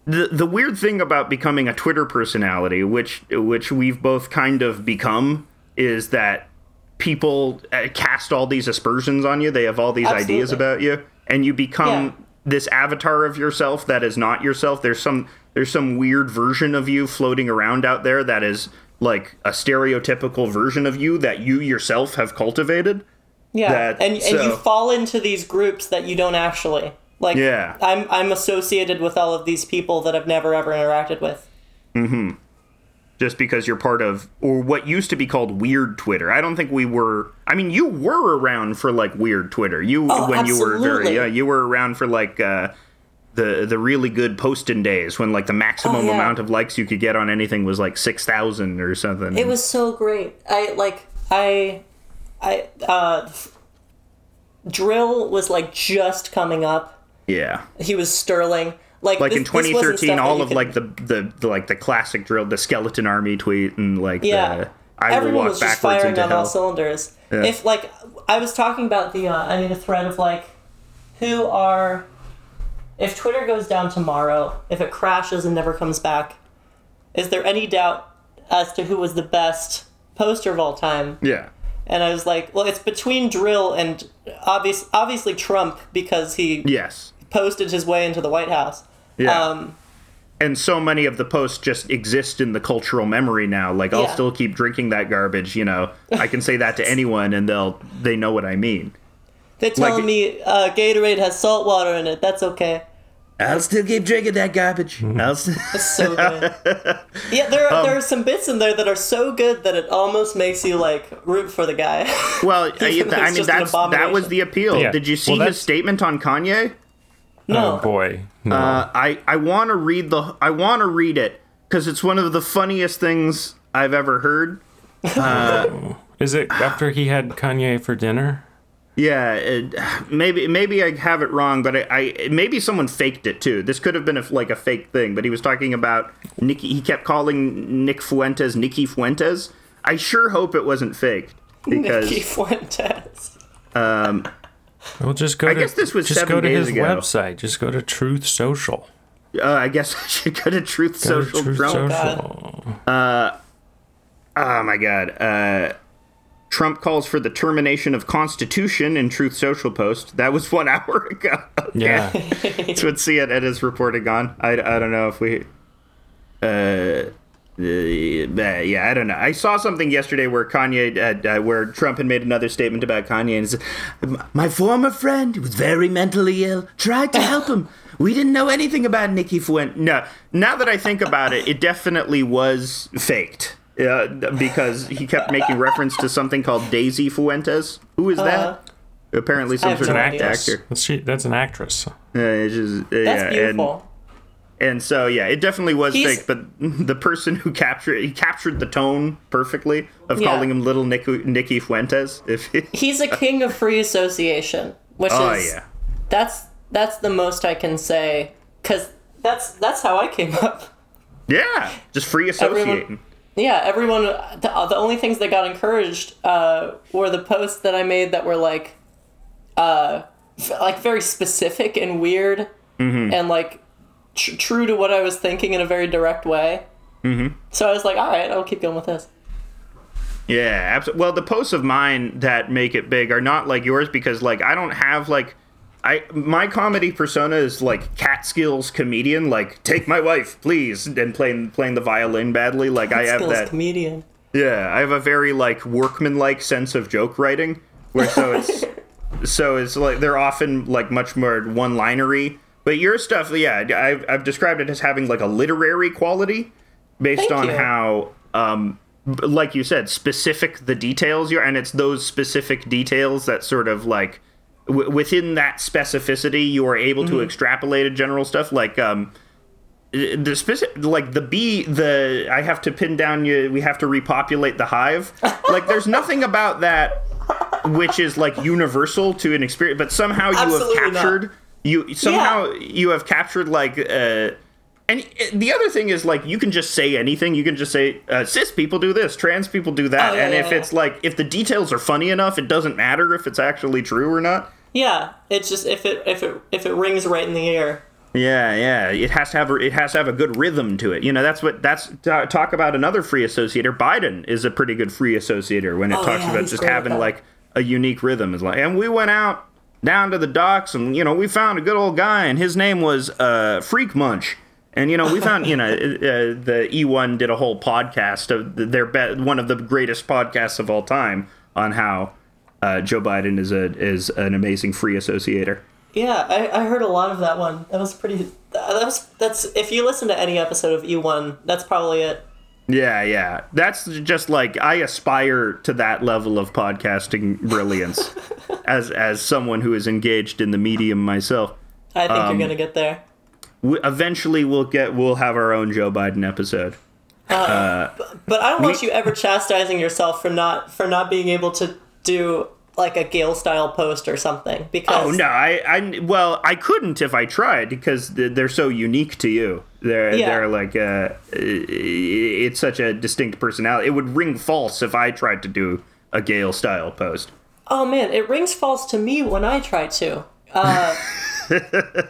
the the weird thing about becoming a Twitter personality, which which we've both kind of become, is that people uh, cast all these aspersions on you. They have all these ideas about you, and you become Yeah. this avatar of yourself that is not yourself. There's some there's some weird version of you floating around out there that is like a stereotypical version of you that you yourself have cultivated. Yeah, that- and and you fall into these groups that you don't actually like. Yeah. I'm I'm associated with all of these people that I've never ever interacted with. Just because you're part of or what used to be called weird Twitter. I don't think we were. I mean, you were around for like weird Twitter. You Oh, when you were very yeah, you were around for like uh, the the really good posting days when like the maximum Oh, yeah. amount of likes you could get on anything was like six thousand or something. It was so great. I like I I uh dril was like just coming up. yeah. He was sterling. Like Like this- in 2013, all of could- like the, the the like the classic dril, the skeleton army tweet, and like Yeah. the I will everyone walk was just backwards firing into on all cylinders. If like I was talking about the uh, I made a thread of like who are if Twitter goes down tomorrow, if it crashes and never comes back, is there any doubt as to who was the best poster of all time? Yeah. And I was like, well, it's between dril and obvious, obviously Trump because he Yes. posted his way into the White House. Yeah. Um, and so many of the posts just exist in the cultural memory now. Like I'll Yeah. still keep drinking that garbage. You know, I can say that to anyone, and they'll they know what I mean. they're telling Like- me uh, Gatorade has salt water in it. That's okay. I'll still keep drinking that garbage. Mm-hmm. I'll st- It's so good. yeah, there Um, are, there are some bits in there that are so good that it almost makes you like root for the guy. well, I, I mean that's that was the appeal. Yeah. Did you see Well, his statement on Kanye? No, Oh boy. No. Uh, I I want to read the I want to read it because it's one of the funniest things I've ever heard. Is it after he had Kanye for dinner? Yeah, it, maybe maybe I have it wrong, but I, I maybe someone faked it too. This could have been a, like a fake thing, but he was talking about Nicky. He kept calling Nick Fuentes Nicky Fuentes. I sure hope it wasn't faked because Nicky Fuentes. Well, just go I to guess this was just seven go to days his ago. website. Just go to Truth Social. uh, I guess I should go to Truth Go to Social. Truth Trump. Social. Oh my god. Uh, Trump calls for the termination of Constitution in Truth Social post. That was one hour ago. Yeah. That's what CNN is reporting on. I, I don't know if we. Uh, uh, yeah, I don't know. I saw something yesterday where Kanye, uh, uh, where Trump had made another statement about Kanye, and he said, "My former friend was very mentally ill. Tried to help him. We didn't know anything about Nikki Fuentes." No, now that I think about it, it definitely was faked. Uh, because he kept making reference to something called Daisy Fuentes. Who is that? Apparently, some have sort of idea. actor. That's, she, that's an actress. Uh, it's just, uh, That's yeah, and- beautiful. And so yeah, it definitely was He's- fake. But the person who captured he captured the tone perfectly of Yeah. calling him Little Nick, Nicky Fuentes. If he, He's a king of free association, which oh is yeah, that's that's the most I can say because that's that's how I came up. yeah, just free associating. Yeah, everyone. The, the only things that got encouraged uh, were the posts that I made that were like, uh, f- like very specific and weird, Mm-hmm. and like tr- true to what I was thinking in a very direct way. Mm-hmm. So I was like, all right, I'll keep going with this. Yeah, absolutely. Well, the posts of mine that make it big are not like yours because like I don't have like I my comedy persona is like Catskills comedian, like take my wife, please, and playing playing the violin badly. Like I have that. comedian. Yeah, I have a very like workmanlike sense of joke writing, where so it's so it's like they're often like much more one-linery. But your stuff, yeah, I've I've described it as having like a literary quality, based Thank on you. how, um, like you said, specific the details you're, and it's those specific details that sort of like w- within that specificity you are able Mm-hmm. to extrapolate a general stuff like um the specific like the bee the i have to pin down you we have to repopulate the hive like there's nothing about that which is like universal to an experience but somehow you Absolutely have not. You somehow you have captured like uh and the other thing is like you can just say anything you can just say uh, cis people do this trans people do that Oh, yeah, and yeah, if yeah. it's like if the details are funny enough it doesn't matter if it's actually true or not Yeah, it's just if it if it if it rings right in the ear. Yeah, yeah. It has to have it has to have a good rhythm to it. You know, that's what that's talk about another free associator. Biden is a pretty good free associator when it Oh, talks yeah, about just having like a unique rhythm. Is like, and we went out down to the docks, and you know, we found a good old guy, and his name was uh, Freak Munch. And you know, we found you know uh, the E1 did a whole podcast of their be- one of the greatest podcasts of all time on how uh, Joe Biden is a is an amazing free associator. Yeah, I, I heard a lot of that one. That was pretty. That was that's if you listen to any episode of E1, that's probably it. Yeah, yeah. That's just like I aspire to that level of podcasting brilliance as as someone who is engaged in the medium myself. I think Um, you're gonna get there. We, eventually we'll get we'll have our own Joe Biden episode. But but I don't want you ever chastising yourself for not for not being able to do like a Gale style post or something because Oh no, I, I well, I couldn't if I tried because they're so unique to you. They're Yeah. they're like uh, it's such a distinct personality. It would ring false if I tried to do a Gale style post. oh man, it rings false to me when I try to. Uh,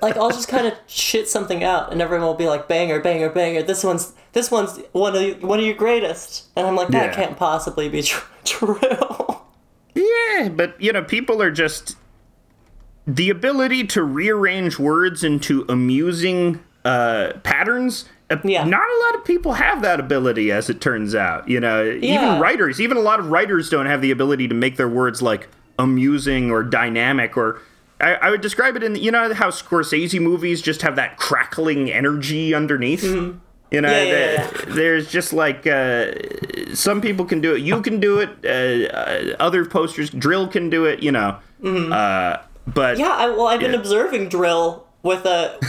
like I'll just kind of shit something out, and everyone will be like, "Banger, banger, banger! This one's this one's one of the, one of your greatest," and I'm like, "That Yeah. can't possibly be tr- true." Yeah, but you know, people are just the ability to rearrange words into amusing uh, patterns. Yeah. Not a lot of people have that ability, as it turns out. You know, Yeah. even writers, even a lot of writers don't have the ability to make their words like amusing or dynamic or. I, I would describe it in, you know, how Scorsese movies just have that crackling energy underneath. You know, Mm-hmm. Yeah, yeah, the- there's just like uh, some people can do it. You can do it. Uh, uh, other posters, dril can do it. You know, uh, but Mm-hmm. yeah, I, well, I've been observing dril with a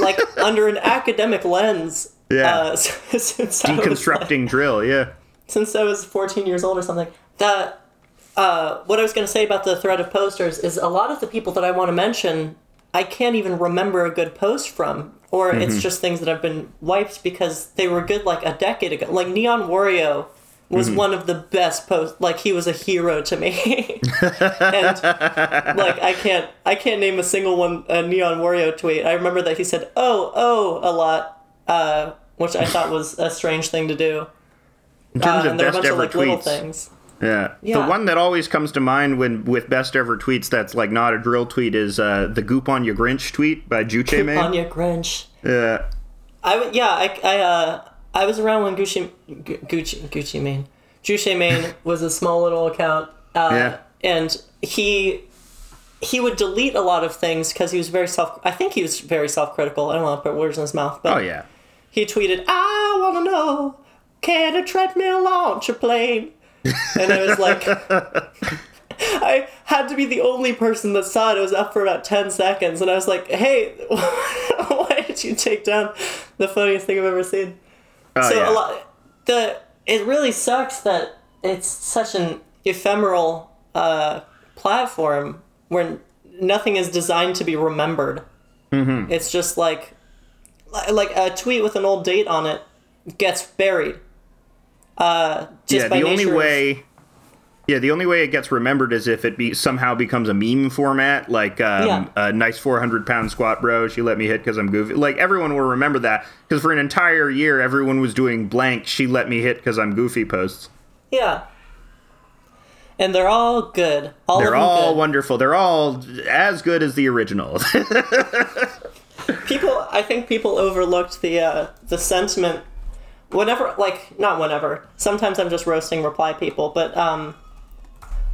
like under an academic lens. Yeah. Uh, since I was, like- deconstructing dril. Yeah, since I was 14 years old or something. That uh, what I was going to say about the thread of posters is a lot of the people that I want to mention, I can't even remember a good post from, or it's just things that have been wiped because they were good like a decade ago. Like Neon Wario was one of the best posts. Like he was a hero to me, and like I can't I can't name a single one a Neon Wario tweet. I remember that he said "oh oh" a lot, uh, which I thought was a strange thing to do. in terms Uh, of and there are a best bunch of ever like little tweets. things. Yeah. Yeah. the one that always comes to mind when with best ever tweets that's like not a dril tweet is uh, the Goop on your Grinch tweet by Juche Mane. Anya Grinch. Yeah, I yeah I I uh I was around when Gucci Gu- Gucci Gucci Mane Juche Mane was a small little account. Uh, Yeah. And he he would delete a lot of things because he was very self. I think he was very self critical. I don't want to put words in his mouth, but oh yeah. he tweeted, "I want to know, can a treadmill launch a plane?" And I was like, I had to be the only person that saw it. It was up for about ten seconds, and I was like, "Hey, why did you take down the funniest thing I've ever seen?" Oh, so yeah. a lot, the it really sucks that it's such an ephemeral uh, platform where nothing is designed to be remembered. Mm-hmm. It's just like like a tweet with an old date on it gets buried. Uh, just yeah, by the only way. Yeah, the only way it gets remembered is if it be somehow becomes a meme format, like um, Yeah. a nice 400 pound squat, bro. She let me hit because I'm goofy. Like everyone will remember that because for an entire year, everyone was doing blank. She let me hit because I'm goofy posts. yeah. And they're all good. All They're of them all good. wonderful. They're all as good as the original. people i think people overlooked the uh the sentiment whenever like not whenever sometimes i'm just roasting reply people but um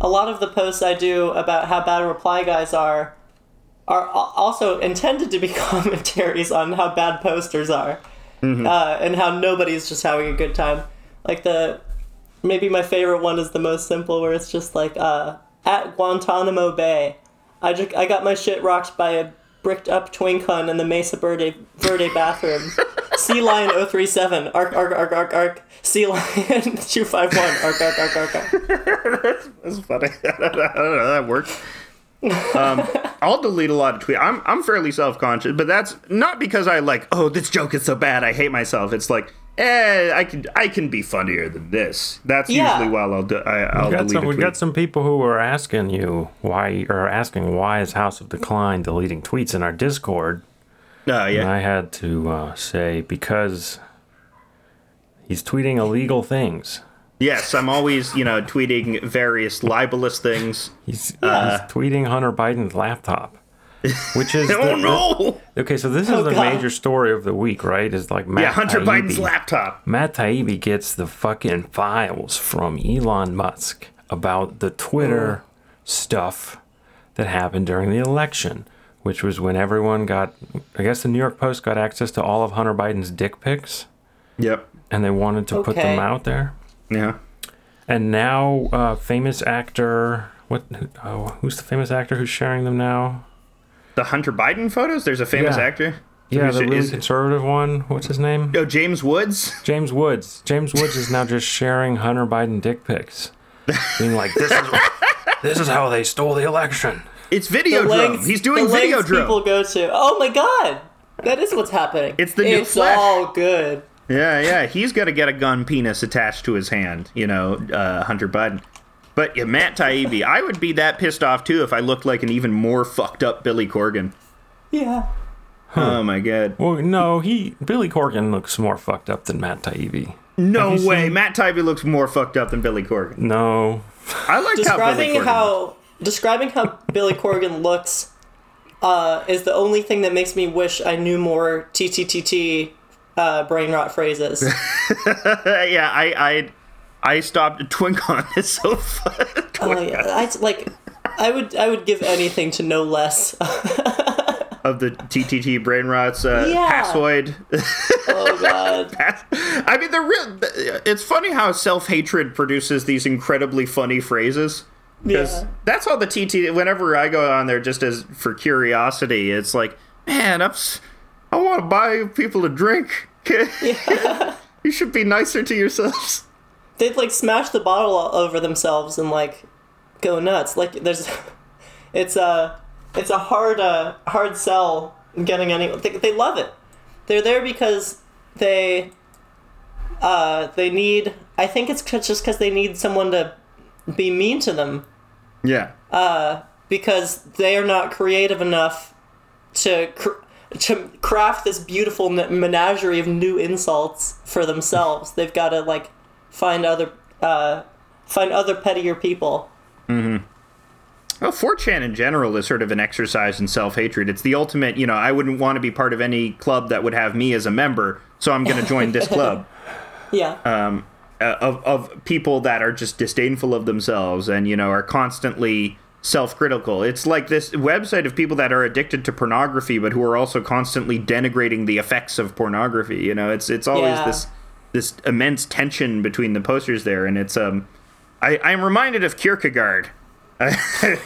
a lot of the posts i do about how bad reply guys are are also intended to be commentaries on how bad posters are uh, and how nobody's just having a good time. Like the maybe my favorite one is the most simple where it's just like uh at guantanamo bay I just I got my shit rocked by a bricked up twink hun in the Mesa Verde Verde bathroom. Sea Lion 037 arc arc arc arc arc Sea Lion 251 arc arc arc arc arc. That's funny. I don't know. That works. Um, I'll delete a lot of tweets. I'm I'm fairly self conscious, but that's not because I like. Oh, this joke is so bad. I hate myself. It's like, eh, I can I can be funnier than this. That's Yeah. usually why I'll do, I, I'll got, delete some, a we got some people who are asking you why, or asking why is House of Decline deleting tweets in our Discord. Oh And. I had to uh, say because he's tweeting illegal things. Yes, I'm always you know tweeting various libelous things. He's, Uh. he's tweeting Hunter Biden's laptop, which is Oh the- no! okay. So this is Oh, the God. major story of the week, right? Is like Matt Yeah, Hunter Taibbi. Biden's laptop. Matt Taibbi gets the fucking files from Elon Musk about the Twitter stuff that happened during the election, which was when everyone got, I guess the New York Post got access to all of Hunter Biden's dick pics. Yep. and they wanted to put them out there. Yeah. And now, uh, famous actor. What? Oh, who's the famous actor who's sharing them now? The Hunter Biden photos. There's a famous Yeah. actor. Yeah, the really is- conservative one. What's his name? Oh, James Woods. James Woods. James Woods is now just sharing Hunter Biden dick pics, being like, "This is this is how they stole the election." It's video The lengths- He's doing the video lengths drum. people go to. Oh my god, that is what's happening. It's the new It's flesh. all good. Yeah, yeah. He's got to get a gun penis attached to his hand, you know, uh, Hunter Biden. But yeah, Matt Taibbi, I would be that pissed off too if I looked like an even more fucked up Billy Corgan. Yeah. Oh my god. Well, no, he Billy Corgan looks more fucked up than Matt Taibbi. No way. seen- Matt Taibbi looks more fucked up than Billy Corgan. No, I like how describing Corgan. how describing how Billy Corgan looks uh, is the only thing that makes me wish I knew more TTTT uh, brain rot phrases. yeah, I, I, I stopped twink on this so oh yeah, I like. I would I would give anything to know less. of the TTT brain rots uh, Yeah. passoid. oh god. I mean, the real. It's funny how self hatred produces these incredibly funny phrases. Because Yeah. that's all the TT. Whenever I go on there, just as for curiosity, it's like, man, I'm, I want to buy people a drink. you should be nicer to yourselves. They'd like smash the bottle over themselves and like go nuts. Like there's, it's a it's a hard uh, hard sell getting any. They, they love it. They're there because they uh they need. I think it's just because they need someone to be mean to them Yeah. Uh, because they are not creative enough to cr- to craft this beautiful menagerie of new insults for themselves. They've got to like find other uh, find other pettier people. Mm-hmm. Well, 4chan in general is sort of an exercise in self hatred. It's the ultimate, you know, I wouldn't want to be part of any club that would have me as a member, so I'm going to join this club. Yeah, uh, of of people that are just disdainful of themselves and you know are constantly self-critical. It's like this website of people that are addicted to pornography but who are also constantly denigrating the effects of pornography. You know, it's it's always Yeah. this this immense tension between the posters there and it's um I I'm reminded of Kierkegaard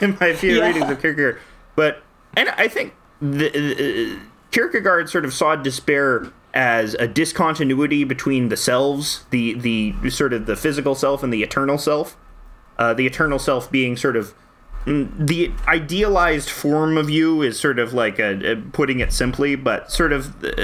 in my few Yeah. readings of Kierkegaard. But and I think the, uh, Kierkegaard sort of saw despair as a discontinuity between the selves, the the sort of the physical self and the eternal self. Uh, the eternal self being sort of the idealized form of you is sort of like a, a- putting it simply, but sort of uh,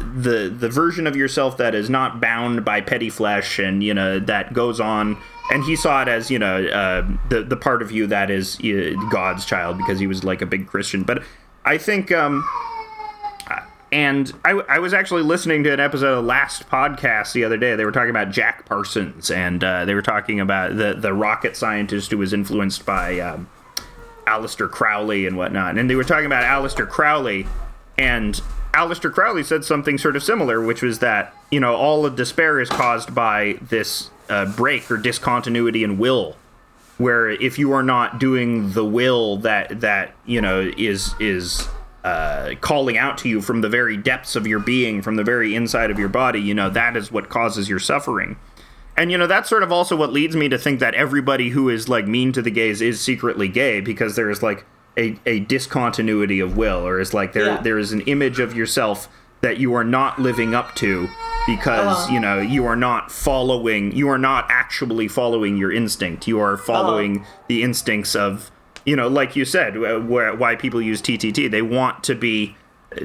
the the version of yourself that is not bound by petty flesh and you know that goes on. And he saw it as you know uh, the the part of you that is uh, God's child because he was like a big Christian. But I think. Um, and I, I was actually listening to an episode of last podcast the other day. They were talking about Jack Parsons, and uh, they were talking about the the rocket scientist who was influenced by um, Aleister Crowley and whatnot. And they were talking about Aleister Crowley, and Aleister Crowley said something sort of similar, which was that you know all of despair is caused by this uh, break or discontinuity in will where if you are not doing the will that that you know is is uh, calling out to you from the very depths of your being, from the very inside of your body, you know that is what causes your suffering. And you know that's sort of also what leads me to think that everybody who is like mean to the gays is secretly gay because there is like a, a discontinuity of will, or is like there Yeah. there is an image of yourself that you are not living up to because uh-huh. you know you are not following you are not actually following your instinct. You are uh-huh. following the instincts of you know like you said where, why people use ttt they want to be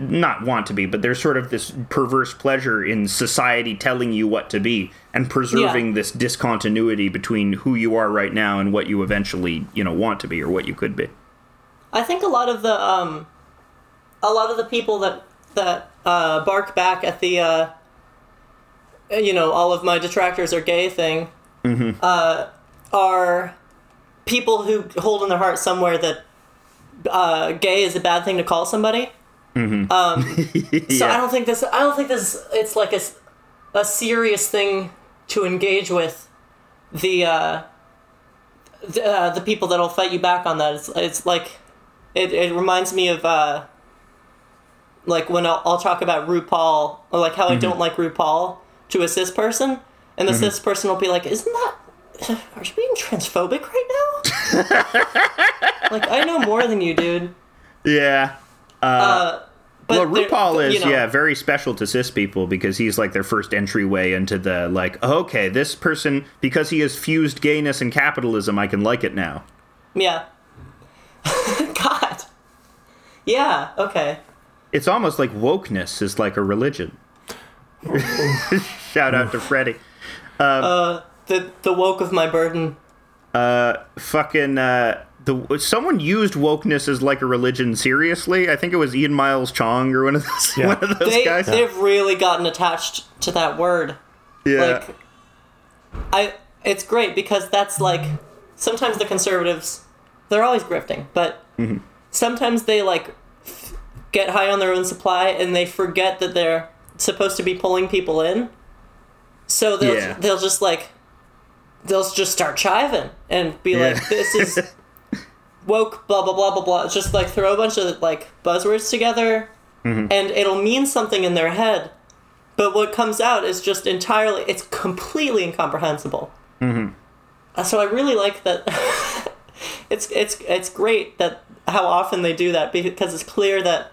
not want to be but there's sort of this perverse pleasure in society telling you what to be and preserving Yeah. this discontinuity between who you are right now and what you eventually you know want to be or what you could be I think a lot of the um, a lot of the people that that uh, bark back at the uh, you know all of my detractors are gay thing uh, are people who hold in their heart somewhere that uh, gay is a bad thing to call somebody. Um, so I don't think this. I don't think this. It's like a, a serious thing to engage with the uh, the, uh, the people that'll fight you back on that. It's it's like it, it reminds me of uh, like when I'll, I'll talk about RuPaul or like how I don't like RuPaul. to a cis person, and the cis person will be like, "Isn't that? Are you being transphobic right now? like, I know more than you, dude." Yeah. But well, RuPaul is you know, yeah very special to cis people because he's like their first entryway into the like okay this person because he has fused gayness and capitalism I can like it now. yeah. God. Yeah. Okay. It's almost like wokeness is like a religion. Shout out to Freddie. Uh The the woke of my burden. Uh, fucking uh, the someone used wokeness as like a religion seriously. I think it was Ian Miles Cheong or one of those Yeah. one of those They guys. they've really gotten attached to that word. yeah. like i it's great because that's like sometimes the conservatives they're always grifting but mm-hmm. sometimes they like f- get high on their own supply and they forget that they're supposed to be pulling people in so they'll Yeah. they'll just like they'll just start chiving and be Yeah. like this is woke blah blah blah blah blah. Just like throw a bunch of like buzzwords together mm-hmm. and it'll mean something in their head. But what comes out is just entirely it's completely incomprehensible. Mm-hmm. Uh, so i really like that it's it's it's great that how often they do that because it's clear that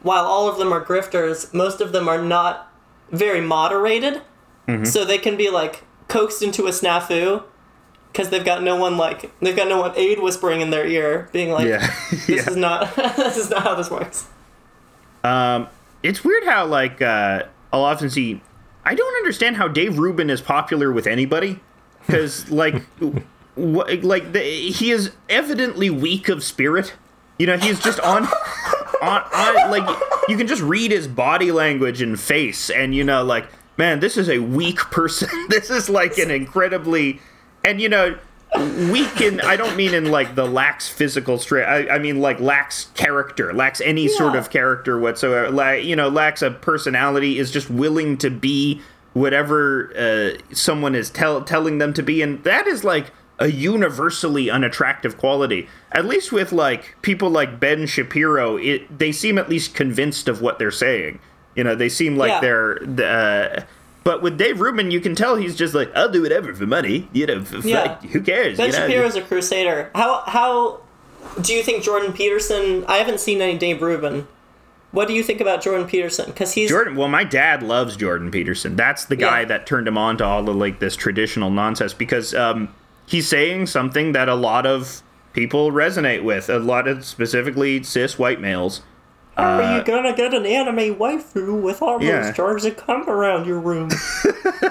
while all of them are grifters most of them are not very moderated. Mm-hmm. So they can be like coaxed into a snafu because they've got no one like they've got no one aid whispering in their ear being like yeah. this yeah. is not this is not how this works Um, it's weird how like uh, I'll often see. I don't understand how Dave Rubin is popular with anybody because like, wh- like the, he is evidently weak of spirit. You know, he's just on, on, on. Like you can just read his body language and face, and you know, like, man, this is a weak person. this is like an incredibly, and you know. Weak in I don't mean in like the lacks physical strength. I, I mean like lacks character, lacks any sort of character whatsoever. Like you know, lacks a personality. Is just willing to be whatever uh, someone is tell, telling them to be, and that is like a universally unattractive quality. At least with like people like Ben Shapiro, it they seem at least convinced of what they're saying. You know, they seem like Yeah. they're. Uh, but with Dave Rubin, you can tell he's just like, I'll do whatever for money. You know, f- Yeah. fuck, who cares? Ben you know? Shapiro's a crusader. How how do you think Jordan Peterson? I haven't seen any Dave Rubin. What do you think about Jordan Peterson? Because he's Jordan. Well, my dad loves Jordan Peterson. That's the guy Yeah. that turned him on to all of like this traditional nonsense because um, he's saying something that a lot of people resonate with. A lot of specifically cis white males. Are you gonna get an anime waifu with all Yeah. those jars that come around your room?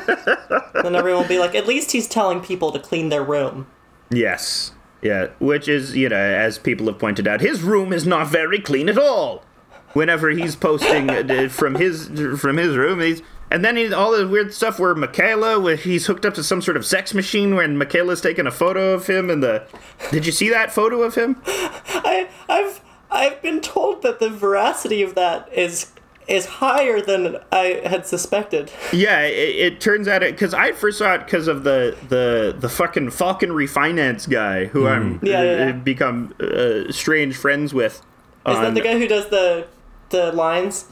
then everyone will be like, at least he's telling people to clean their room. Yes. Yeah, which is, you know, as people have pointed out, his room is not very clean at all. Whenever he's posting uh, from his from his room, he's and then he, all the weird stuff where Mikhaila, where he's hooked up to some sort of sex machine, when Mikhaila's taking a photo of him, and the did you see that photo of him? I I've I've been told that the veracity of that is is higher than I had suspected. Yeah, it, it turns out it because I first saw it because of the the the fucking Falcon Refinance guy who I'm Yeah, uh, yeah, yeah. become uh, strange friends with. Is that the guy who does the the lines?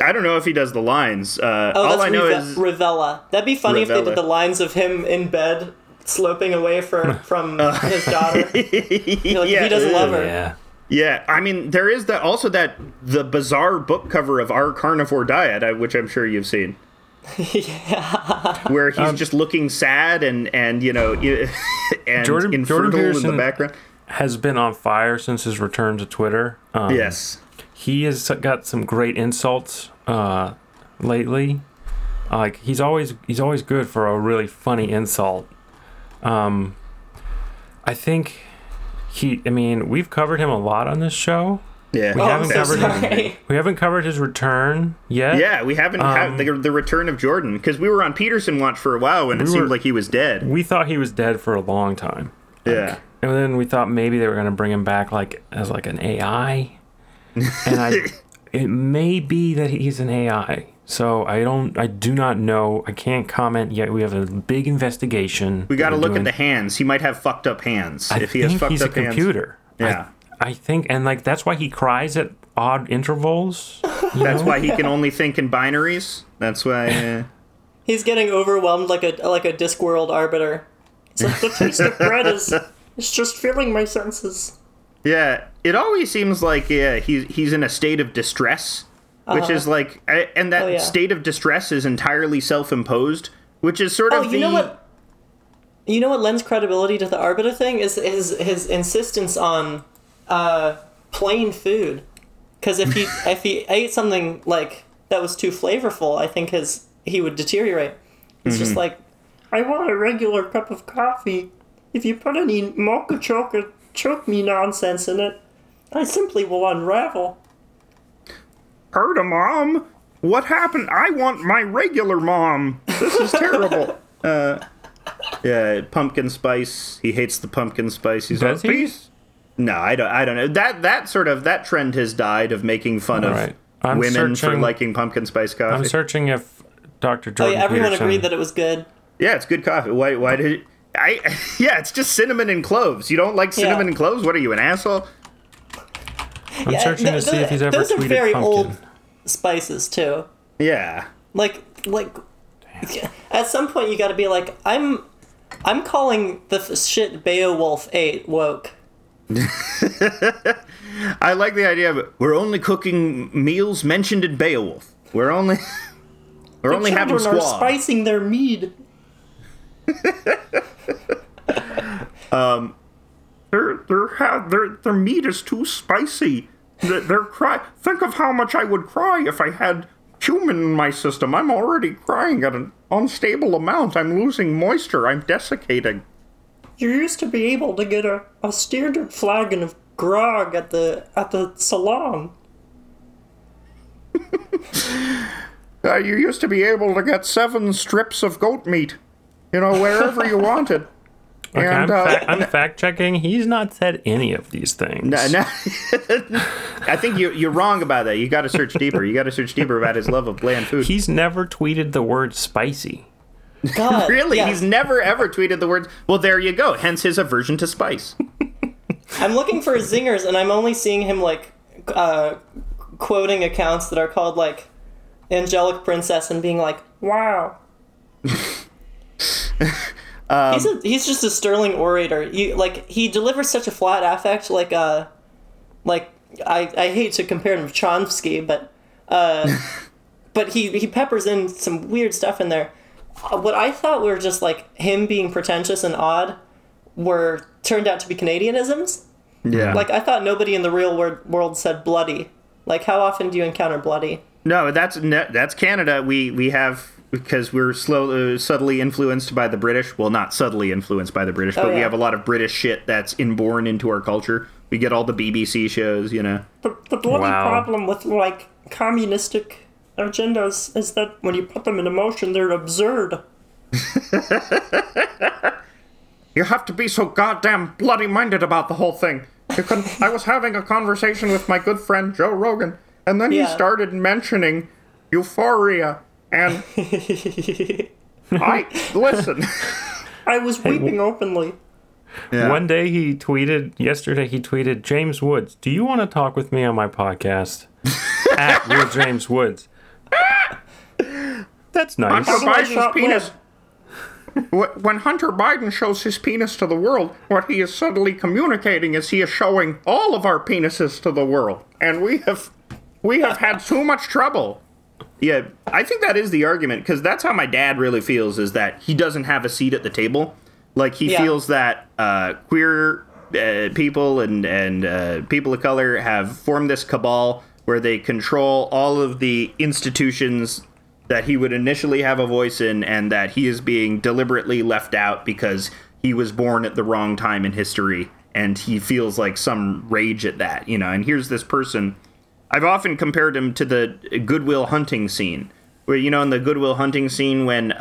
I don't know if he does the lines. Uh, Oh, all that's I know Rive- is Rivella. That'd be funny if they Rivella. did the lines of him in bed sloping away for, from his daughter. You're like, Yeah. he doesn't love her. Yeah. Yeah, I mean, there is that also that the bizarre book cover of Our Carnivore Diet, which I'm sure you've seen, yeah. where he's just looking sad and and you know and Jordan- infertile Jordan in the Peterson- background. Has been on fire since his return to Twitter. Um, Yes, he has got some great insults uh, lately. Like he's always he's always good for a really funny insult. Um, I think he. I mean, we've covered him a lot on this show. yeah, We Oh, haven't covered him. sorry. We haven't covered his return yet. yeah. We haven't had Um, the, the return of Jordan because we were on Peterson watch for a while and it seemed were- like he was dead. We thought he was dead for a long time. Yeah, And then we thought maybe they were going to bring him back like as like an AI. And I it may be that he's an AI. So I don't I do not know. I can't comment yet. We have a big investigation. we got to look doing- at the hands. He might have fucked up hands. I if he think has fucked he's up a hands, computer. I- Yeah. I, think and like that's why he cries at odd intervals. that's know? why he can only think in binaries. That's why. Uh, He's getting overwhelmed like a like a Discworld arbiter. It's like the taste of bread is it's just filling my senses. Yeah, it always seems like yeah, he's he's in a state of distress, which is like, and that Uh-huh. Oh, yeah. state of distress is entirely self-imposed, which is sort Oh, of you the know what? You know what lends credibility to the arbiter thing is his his insistence on uh, plain food. Because if he if he ate something like that was too flavorful, I think his he would deteriorate. It's just like I want a regular cup of coffee. If you put any mocha chocolate choke me nonsense in it, I simply will unravel. Heard a mom. What happened? I want my regular mom. This is terrible. uh, yeah, pumpkin spice. He hates the pumpkin spice. He's Does like, he? "Please." No, I don't. I don't know. That that sort of that trend has died of making fun of Alright. I'm women for liking pumpkin spice coffee. I'm searching if Dr. Oh yeah, everyone Peterson, agreed that it was good. Yeah, it's good coffee. Why? Why did? I? Yeah, it's just cinnamon and cloves. You don't like cinnamon Yeah. and cloves? What are you, an asshole? I'm Yeah, searching to th- see th- if he's ever those are very pumpkin. old spices too. Yeah. like like at some point you got to be like i'm i'm calling the f- shit beowulf 8 woke I like the idea of it. We're only cooking meals mentioned in Beowulf. We're only we're only having Children are spicing their mead um, Their their ha- their their meat is too spicy. Their, their cry. Think of how much I would cry if I had cumin in my system. I'm already crying at an unstable amount. I'm losing moisture. I'm desiccating. you used to be able to get a, a standard flagon of grog at the at the salon Uh, you used to be able to get seven strips of goat meat, you know, wherever you wanted. Okay, I'm, uh, fa- I'm fact checking. He's not said any of these things. No, no. I think you, you're wrong about that. You got to search deeper. You got to search deeper about his love of bland food. He's never tweeted the word spicy. god really, yeah. he's never ever tweeted the words. Well, there you go. Hence his aversion to spice. i'm looking for zingers and i'm only seeing him like uh quoting accounts that are called like angelic princess and being like wow he's a, he's just a sterling orator. You like he delivers such a flat affect, like uh, like I I hate to compare him to Chomsky, but uh, but he he peppers in some weird stuff in there. Uh, What I thought were just like him being pretentious and odd, were turned out to be Canadianisms. Yeah. Like I thought nobody in the real wor- world said bloody. Like how often do you encounter bloody? no, that's that's Canada. We we have because we're slow, uh, subtly influenced by the British. Well, not subtly influenced by the British, but we yeah. have a lot of British shit that's inborn into our culture. We get all the BBC shows, you know. The, the bloody Wow. problem with like communistic agendas is that when you put them into motion, they're absurd. You have to be so goddamn bloody minded about the whole thing. You can, I was having a conversation with my good friend Joe Rogan, and then Yeah. he started mentioning euphoria, and I listen. I was weeping openly. Yeah. One day he tweeted, yesterday he tweeted, James Woods, do you want to talk with me on my podcast? At Real James Woods. That's nice. Hunter do Biden's penis. When Hunter Biden shows his penis to the world, what he is subtly communicating is he is showing all of our penises to the world, and we have we have had too much trouble. Yeah, I think that is the argument because that's how my dad really feels is that he doesn't have a seat at the table. Like he Yeah. feels that uh, queer uh, people and and uh, people of color have formed this cabal where they control all of the institutions that he would initially have a voice in, and that he is being deliberately left out because he was born at the wrong time in history, and he feels like some rage at that, you know. And here's this person. I've often compared him to the Good Will Hunting scene, where you know in the Good Will Hunting scene when uh,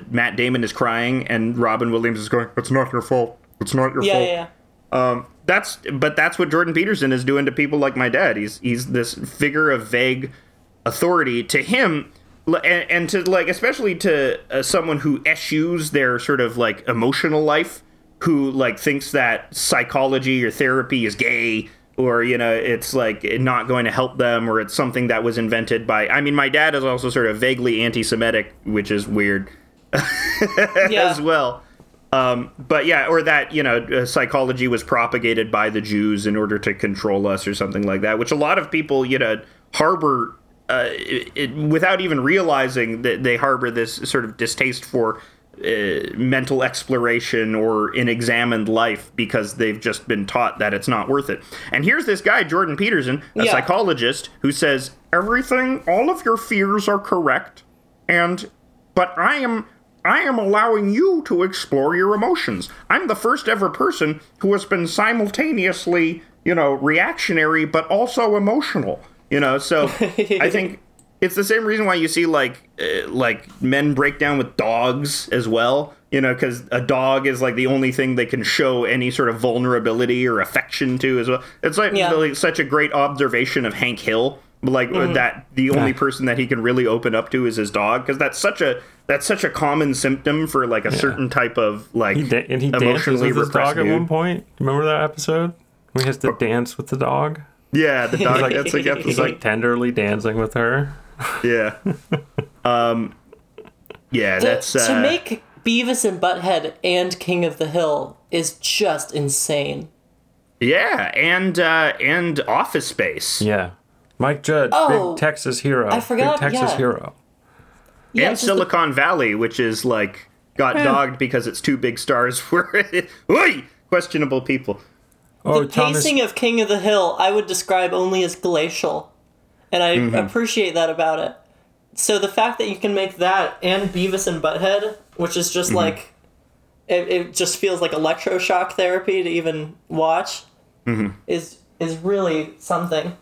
uh, Matt Damon is crying and Robin Williams is going, "It's not your fault. It's not your Yeah, fault." yeah, yeah. Um, that's but that's what Jordan Peterson is doing to people like my dad. He's he's this figure of vague authority to him, and, and to like especially to uh, someone who eschews their sort of like emotional life, who like thinks that psychology or therapy is gay or you know it's like not going to help them or it's something that was invented by i mean my dad is also sort of vaguely anti-semitic which is weird Yeah. as well um, but yeah or that you know uh, psychology was propagated by the jews in order to control us or something like that which a lot of people you know harbor uh, it, it, without even realizing that they harbor this sort of distaste for uh, mental exploration or an examined life because they've just been taught that it's not worth it. And here's this guy, Jordan Peterson, a Yeah. psychologist, who says everything, all of your fears are correct, and but I am. I am allowing you to explore your emotions. I'm the first ever person who has been simultaneously, you know, reactionary but also emotional. You know, so I think it's the same reason why you see like uh, like men break down with dogs as well you know because a dog is like the only thing they can show any sort of vulnerability or affection to as well it's like, Yeah. like such a great observation of hank hill like Mm-hmm. that the only person that he can really open up to is his dog because that's such a that's such a common symptom for like a certain type of like He da- and he dances emotionally with his repressed dog at one dude. point. Remember that episode? Where he has to dance with the dog. yeah the dog like- that's like He's like tenderly dancing with her. Yeah um yeah To- that's uh, to make Beavis and Butthead and King of the Hill is just insane. Yeah, and uh, and Office Space. Yeah. Mike Judge, Oh, big Texas hero. I forgot, Big Texas yeah. hero. Yeah, and it's just the- Silicon Valley, which is like got dogged because it's two big stars were Oi! questionable people. Oh, the Thomas. pacing of King of the Hill I would describe only as glacial, and I Mm-hmm. appreciate that about it. So the fact that you can make that and Beavis and Butthead, which is Mm-hmm. just like, it, it just feels like electroshock therapy to even watch, Mm-hmm. is is really something.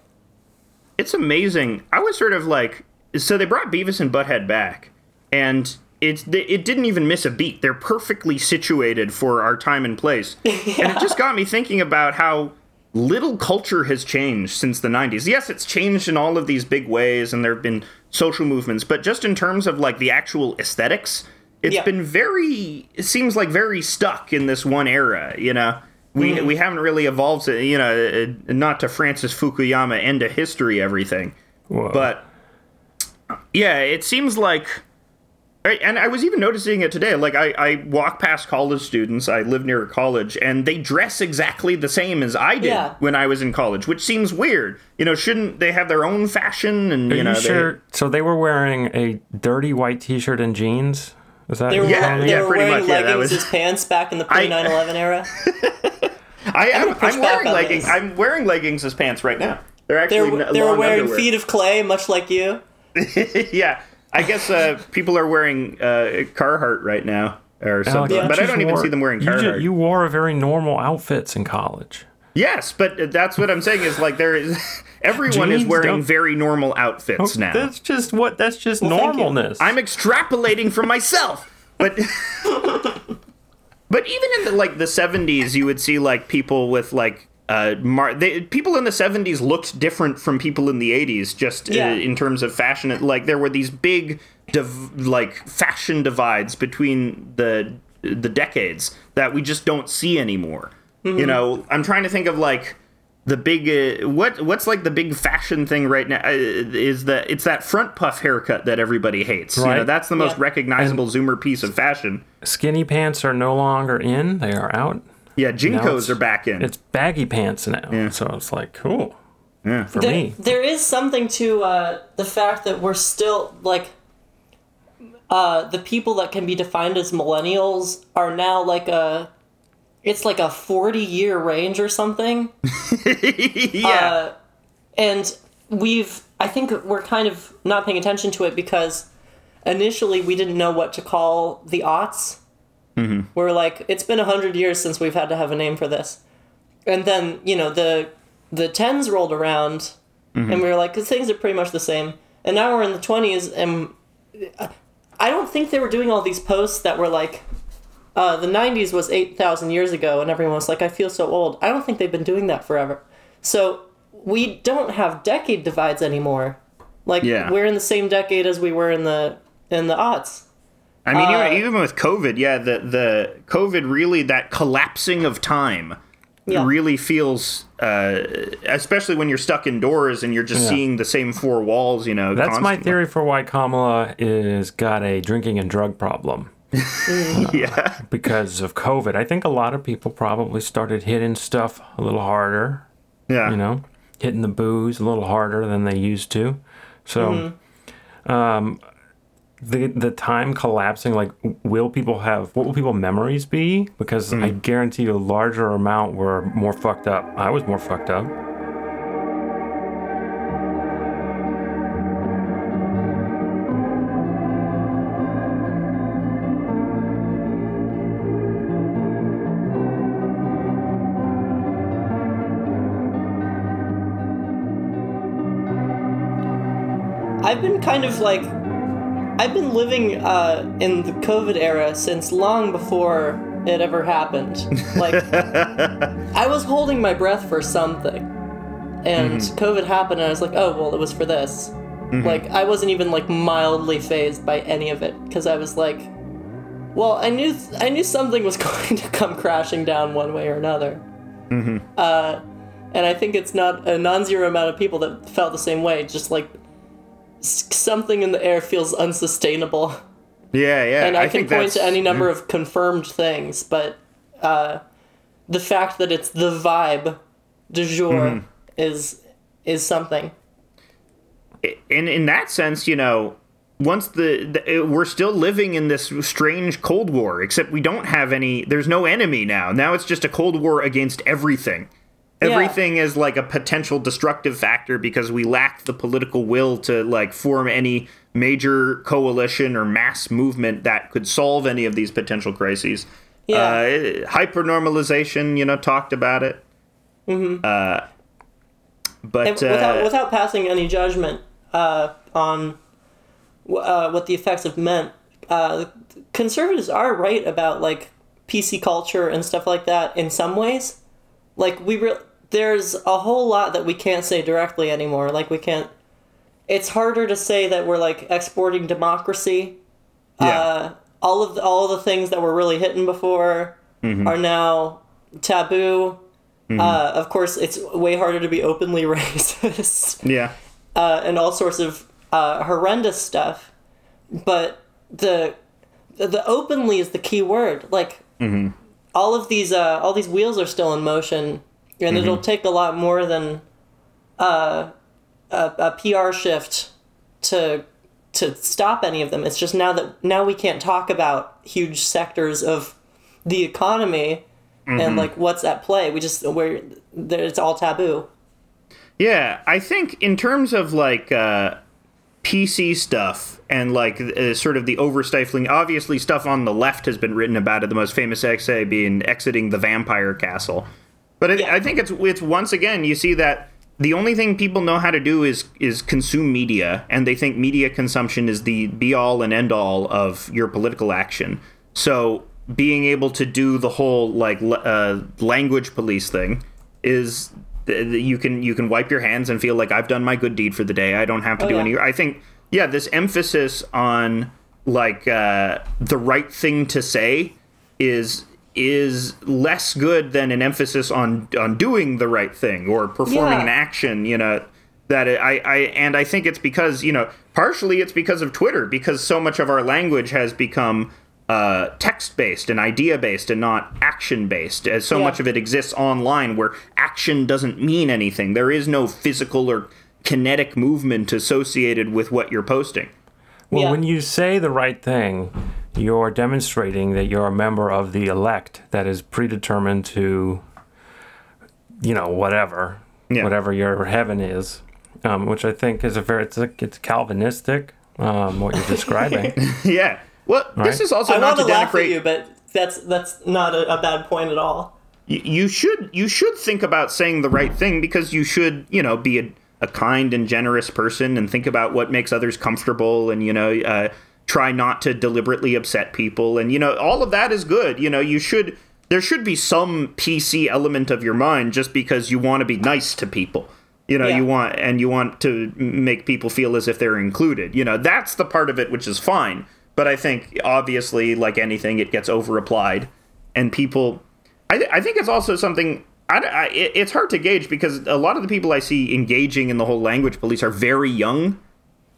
It's amazing. I was sort of like, so they brought Beavis and Butthead back, and it's it didn't even miss a beat. They're perfectly situated for our time and place, and it just got me thinking about how little culture has changed since the 90s. Yes, it's changed in all of these big ways, and there have been social movements, but just in terms of like the actual aesthetics, it's Yeah. been very. It seems like very stuck in this one era. You know. We, we haven't really evolved, to, you know, uh, not to Francis Fukuyama end of history everything, Whoa. but yeah, it seems like. I- And I was even noticing it today. Like, I, I walk past college students. I live near a college, and they dress exactly the same as I did Yeah. when I was in college, which seems weird. You know, shouldn't they have their own fashion? And Are you know, you they- sure? So they were wearing a dirty white T-shirt and jeans. Is that? They were, Yeah, they yeah, were pretty wearing much, yeah, that leggings was- as pants back in the pre 9 11 era. I, I'm, I'm wearing leggings. this. I'm wearing leggings as pants right now. They're They actually were, n- they were long wearing underwear. feet of clay, much like you. yeah, I guess uh, people are wearing uh, Carhartt right now or something, you but I don't even wore- see them wearing you, ju- Carhartt. you wore a very normal outfits in college. Yes, but that's what I'm saying is like there is everyone is wearing don't- very normal outfits now. That's just what. That's just thank you. normalness. I'm extrapolating from myself. But But even in the like the 70s you would see like people with like uh mar- they, people in the 70s looked different from people in the 80s just uh, in terms of fashion like there were these big div- like fashion divides between the the decades that we just don't see anymore. You know, I'm trying to think of like the big uh, what what's like the big fashion thing right now uh, is that it's that front puff haircut that everybody hates. You know, Right. that's the most Yeah. recognizable zoomer piece of fashion. Skinny pants are no longer in; they are out. Yeah, Now JNCOs are back in. It's baggy pants now, so it's like cool yeah. for There, me. there is something to uh, the fact that we're still like uh, the people that can be defined as millennials are now like a it's like a 40 year range or something yeah. uh, and we've i think we're kind of not paying attention to it because initially we didn't know what to call the aughts we're like it's been a 100 years since we've had to have a name for this. And then you know the the 10s rolled around and we were like things are pretty much the same and now we're in the 20s and uh, i don't think they were doing all these posts that were like uh, the 90s was 8000 years ago and everyone was like i feel so old i don't think they've been doing that forever. So we don't have decade divides anymore. Like Yeah. we're in the same decade as we were in the in the aughts I mean, uh, even, even with COVID, yeah, the the COVID really that collapsing of time Yeah. really feels, uh, especially when you're stuck indoors and you're just Yeah. seeing the same four walls. You know, That's my theory for why Kamala is got a drinking and drug problem Yeah, because of COVID. I think a lot of people probably started hitting stuff a little harder, yeah. you know, hitting the booze a little harder than they used to. So, um, the the time collapsing, like, will people have what will people memories be? Because I hmm. guarantee you, a larger amount were more fucked up. I was more fucked up. I've been kind of like I've been living uh, in the COVID era since long before it ever happened. Like I was holding my breath for something, and COVID happened, and I was like, oh well, it was for this. Like I wasn't even like mildly fazed by any of it because I was like, well, I knew I knew something was going to come crashing down one way or another. Uh, and I think it's not a non-zero amount of people that felt the same way. Just like something in the air feels unsustainable, yeah, yeah. and I, can think point to any number of confirmed things, but uh, the fact that it's the vibe du jour Mm-hmm. is is something. in in that sense, you know, once the, the we're still living in this strange Cold War, except we don't have any. There's no enemy now. Now it's just a Cold War against everything. Everything is like a potential destructive factor because we lack the political will to like form any major coalition or mass movement that could solve any of these potential crises. Yeah. Uh, hypernormalization, you know, talked about it. Mm-hmm. Uh, but And without uh, without passing any judgment uh, on w- uh, what the effects have meant, uh, conservatives are right about like PC culture and stuff like that in some ways. Like we re- there's a whole lot that we can't say directly anymore. Like we can't. It's harder to say that we're like exporting democracy. yeah. Uh, all of the, all of the things that were really hitting before are now taboo. Uh, of course, it's way harder to be openly racist yeah. uh, and all sorts of uh, horrendous stuff. But the the openly is the key word. Like all of these uh, all these wheels are still in motion, and it'll take a lot more than uh, a, a PR shift to to stop any of them. It's just now that now we can't talk about huge sectors of the economy and like what's at play. We just where it's all taboo. Yeah, I think in terms of like uh, PC stuff and like uh, sort of the overstifling, obviously stuff on the left has been written about it. The most famous essay being exiting the vampire castle. But I, Yeah. I think it's it's once again you see that the only thing people know how to do is is consume media, and they think media consumption is the be all and end all of your political action. So being able to do the whole like uh, language police thing is you can you can wipe your hands and feel like I've done my good deed for the day. I don't have to Oh, do yeah. any. I think yeah, this emphasis on like uh, the right thing to say is is less good than an emphasis on on doing the right thing or performing Yeah. an action. You know that it, I I and I think it's because you know partially it's because of Twitter because so much of our language has become. Uh, text based and idea based and not action based, as so Yeah. much of it exists online where action doesn't mean anything. There is no physical or kinetic movement associated with what you're posting. Well, Yeah. when you say the right thing, you're demonstrating that you're a member of the elect that is predetermined to, you know, whatever, Yeah. whatever your heaven is, um, which I think is a very it's, a, it's Calvinistic. Um, what you're describing. yeah. Well, this is also I not want to to laugh at you, but that's that's not a, a bad point at all. Y- you should you should think about saying the right thing because you should you know be a, a kind and generous person and think about what makes others comfortable and you know uh, try not to deliberately upset people. And you know all of that is good. You know you should there should be some pc element of your mind just because you want to be nice to people. You know Yeah. you want and you want to make people feel as if they're included. You know that's the part of it which is fine. But i think obviously like anything it gets over applied and people I, th- I think it's also something I, I, it's hard to gauge because a lot of the people I see engaging in the whole language police are very young.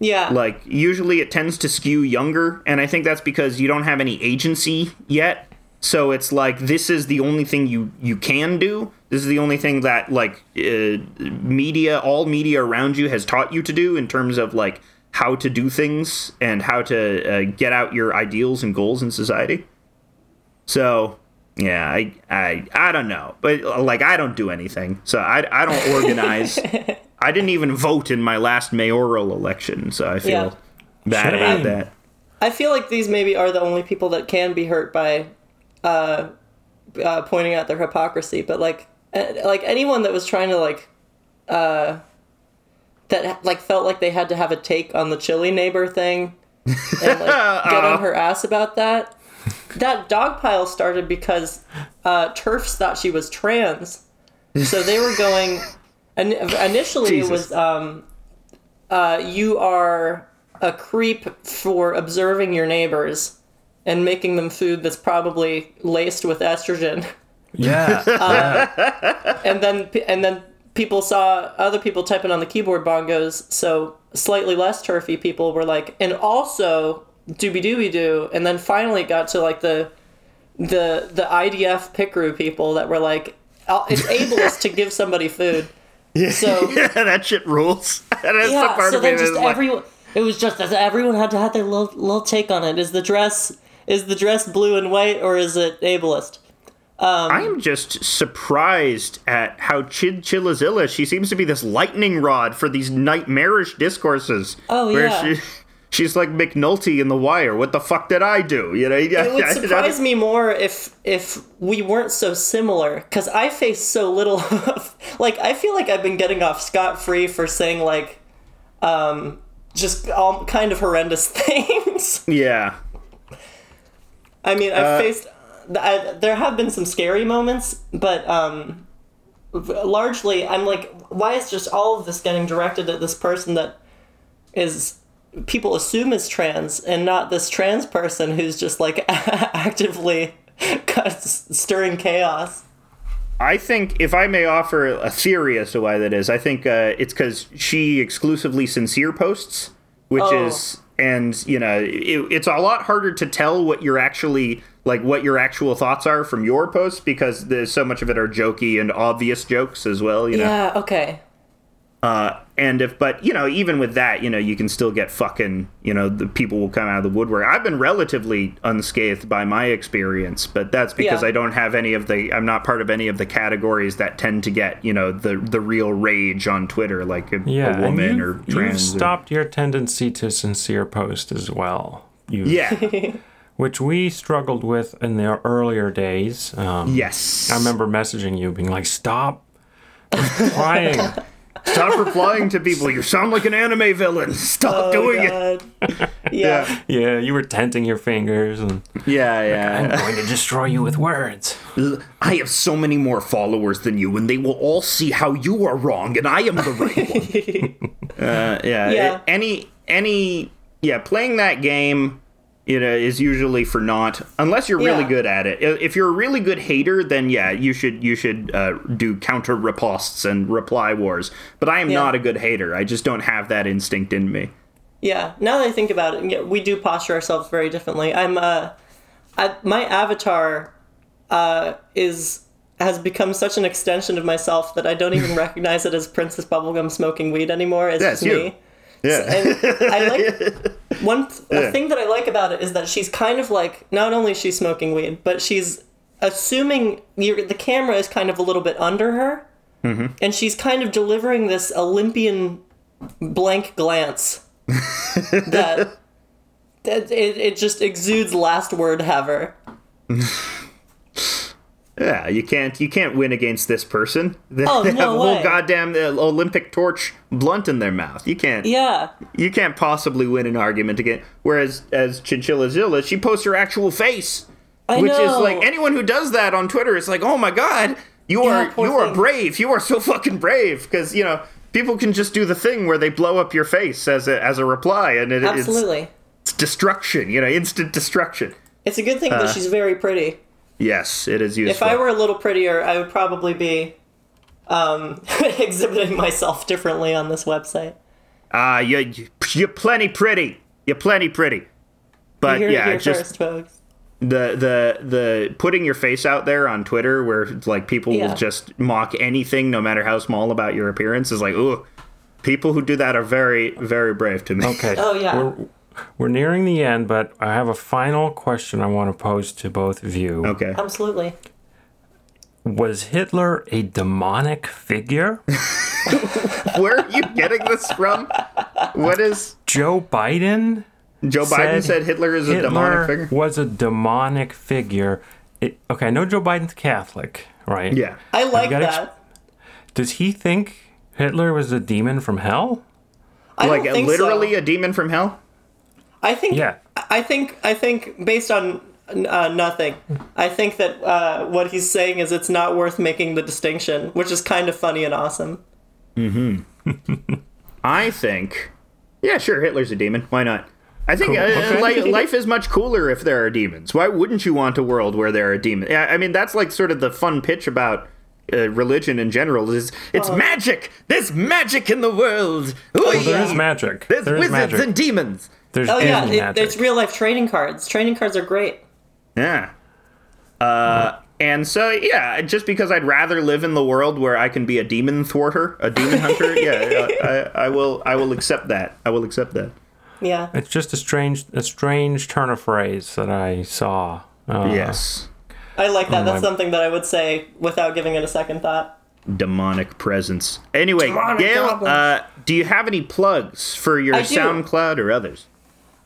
Yeah. Like usually it tends to skew younger, and I think that's because you don't have any agency yet. So it's like this is the only thing you you can do. This is the only thing that like uh, media, all media around you has taught you to do in terms of like how to do things and how to uh, get out your ideals and goals in society. So yeah, I I I don't know, but uh, like I don't do anything, so I I don't organize. I didn't even vote in my last mayoral election, so I feel Yeah. bad about that. I feel like these maybe are the only people that can be hurt by uh, uh, pointing out their hypocrisy. But like, uh, like anyone that was trying to like, uh, that like felt like they had to have a take on the chili neighbor thing, and like get on her ass about that. That dog pile started because uh, TERFs thought she was trans, so they were going. And initially, Jesus. it was um, uh, you are a creep for observing your neighbors and making them food that's probably laced with estrogen. Yeah. And then and then people saw other people typing on the keyboard bongos, so slightly less turfy people were like, and also dooby dooby doo, and then finally got to like the the the IDF Pickaroo people that were like, "Oh, it's ableist to give somebody food. So Yeah, that shit rules. That's the yeah, part so of then just like, everyone. It was just that everyone had to have their little little take on it. Is the dress is the dress blue and white or is it ableist? Um, I am just surprised at how Chinchilla Zilla, she seems to be this lightning rod for these nightmarish discourses. Oh, where yeah. She, she's like McNulty in The Wire. What the fuck did I do? You know, It would surprise me more if if we weren't so similar because I face so little of like I feel like I've been getting off scot free for saying like um just all kind of horrendous things. Yeah. I mean, Uh, I've faced. I, there have been some scary moments, but um, largely, I'm like, why is just all of this getting directed at this person that is people assume is trans, and not this trans person who's just like actively stirring chaos? I think, if I may offer a theory as to why that is, I think uh, it's because she exclusively sincere posts, which Oh. is, and you know, it, it's a lot harder to tell what you're actually like, what your actual thoughts are from your posts because there's so much of it are jokey and obvious jokes as well. You know, Yeah. Okay. Uh, and if, but you know, even with that, you know, you can still get fucking, you know, the people will come out of the woodwork. I've been relatively unscathed by my experience, but that's because Yeah. I don't have any of the, I'm not part of any of the categories that tend to get, you know, the the real rage on Twitter, like a, Yeah. a and woman you, or You've trans. or- stopped your tendency to sincere post as well. You, yeah. Which we struggled with in the earlier days. Um, yes. I remember messaging you, being like, "Stop replying." Stop replying to people. You sound like an anime villain. Stop doing it. Oh, Yeah. yeah, you were tenting your fingers, and Yeah, yeah. I'm going to destroy you with words. I have so many more followers than you, and they will all see how you are wrong, and I am the right one. uh, yeah. Yeah. it- any any yeah, playing that game, you know, is usually for naught unless you're really Yeah. good at it. If you're a really good hater, then yeah, you should you should uh, do counter riposts and reply wars. But I am Yeah. not a good hater. I just don't have that instinct in me. Yeah, now that I think about it, yeah, we do posture ourselves very differently. I'm uh, I, my avatar uh, is has become such an extension of myself that I don't even recognize it as Princess Bubblegum smoking weed anymore. It's That's just you. me. Yeah. And I like one th- a thing that I like about it is that she's kind of like not only is she smoking weed, but she's assuming the camera is kind of a little bit under her, mm-hmm. and she's kind of delivering this Olympian blank glance that that it, it just exudes last word haver. Yeah, you can't you can't win against this person. They Oh, have no a whole way. goddamn uh, Olympic torch blunt in their mouth. You can't Yeah, you can't possibly win an argument again. Whereas as Chinchilla Zilla, she posts her actual face, I which is like anyone who does that on Twitter. is like, oh my god, you Yeah, are you are thing. brave. You are so fucking brave because you know people can just do the thing where they blow up your face as a as a reply, and it, it's, absolutely. it's destruction. You know, instant destruction. It's a good thing that she's very pretty. Yes, it is useful. If I were a little prettier, I would probably be um, exhibiting myself differently on this website. Ah, you, you you're plenty pretty. You're plenty pretty. But Here, yeah, here just first, folks. the the the putting your face out there on Twitter, where like people Yeah. will just mock anything, no matter how small about your appearance, is like, ooh. People who do that are very very brave to me. Okay. Oh, yeah. We're, we're nearing the end, but I have a final question I want to pose to both of you. Okay. Absolutely. Was Hitler a demonic figure? Where are you getting this from? What is Joe Biden Joe Biden Said said Hitler is a demonic figure? was a demonic figure. It, okay, I know Joe Biden's Catholic, right? Yeah. I like gotta that. Does he think Hitler was a demon from hell? I like don't think literally so. a demon from hell? I think. Yeah. I think. I think based on uh, nothing, I think that uh, what he's saying is it's not worth making the distinction, which is kind of funny and awesome. I think, yeah, sure, Hitler's a demon. Why not? I think uh, okay. li- life is much cooler if there are demons. Why wouldn't you want a world where there are demons? Yeah, I mean that's like sort of the fun pitch about uh, religion in general. Is it's magic? There's magic in the world. Ooh, There is magic. There's there is wizards magic. and demons. There's Oh yeah, Disney it, it's real life trading cards. Trading cards are great. Yeah. Uh, and so yeah, just because I'd rather live in the world where I can be a demon thwarter, a demon hunter, yeah, I, I will. I will accept that. I will accept that. Yeah. It's just a strange, a strange turn of phrase that I saw. Uh, Yes. I like that. That's my- something that I would say without giving it a second thought. demonic presence. Anyway, Demonic Gail, uh, do you have any plugs for your SoundCloud or others?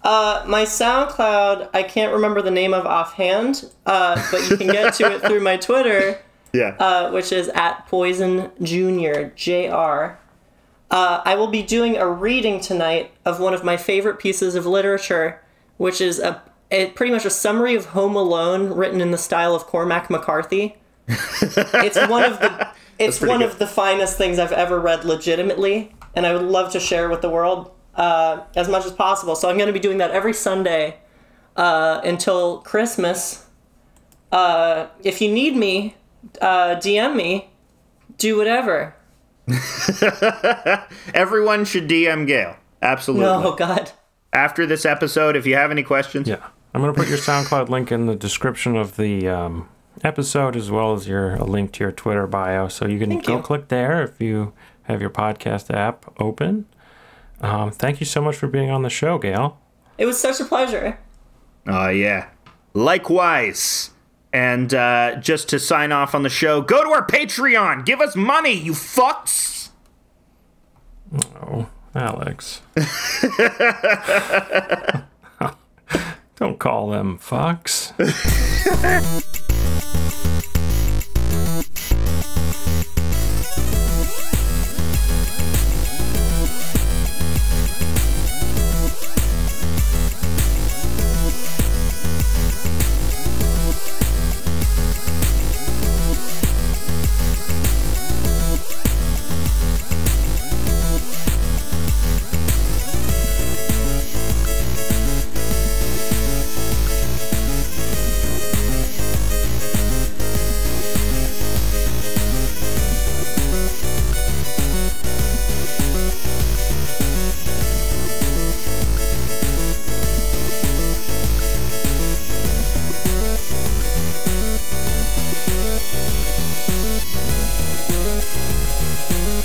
Uh, my SoundCloud, I can't remember the name of offhand, uh, but you can get to it through my Twitter, Yeah. uh, which is at Poison Junior Jr. Uh, I will be doing a reading tonight of one of my favorite pieces of literature, which is a, a pretty much a summary of Home Alone written in the style of Cormac McCarthy. it's one of the it's one good. of the finest things I've ever read legitimately, and I would love to share with the world uh, as much as possible. So I'm going to be doing that every Sunday uh, until Christmas. Uh, if you need me, uh, DM me. Do whatever. Everyone should DM Gail. Absolutely. Oh God. After this episode, if you have any questions, Yeah. I'm going to put your SoundCloud link in the description of the um, episode as well as your a link to your Twitter bio. So you can Thank go you. click there if you have your podcast app open. Um, thank you so much for being on the show, Gail. It was such a pleasure. Oh, yeah. Likewise. And uh, just to sign off on the show, go to our Patreon. Give us money, you fucks. Oh, Alex. Don't call them fucks.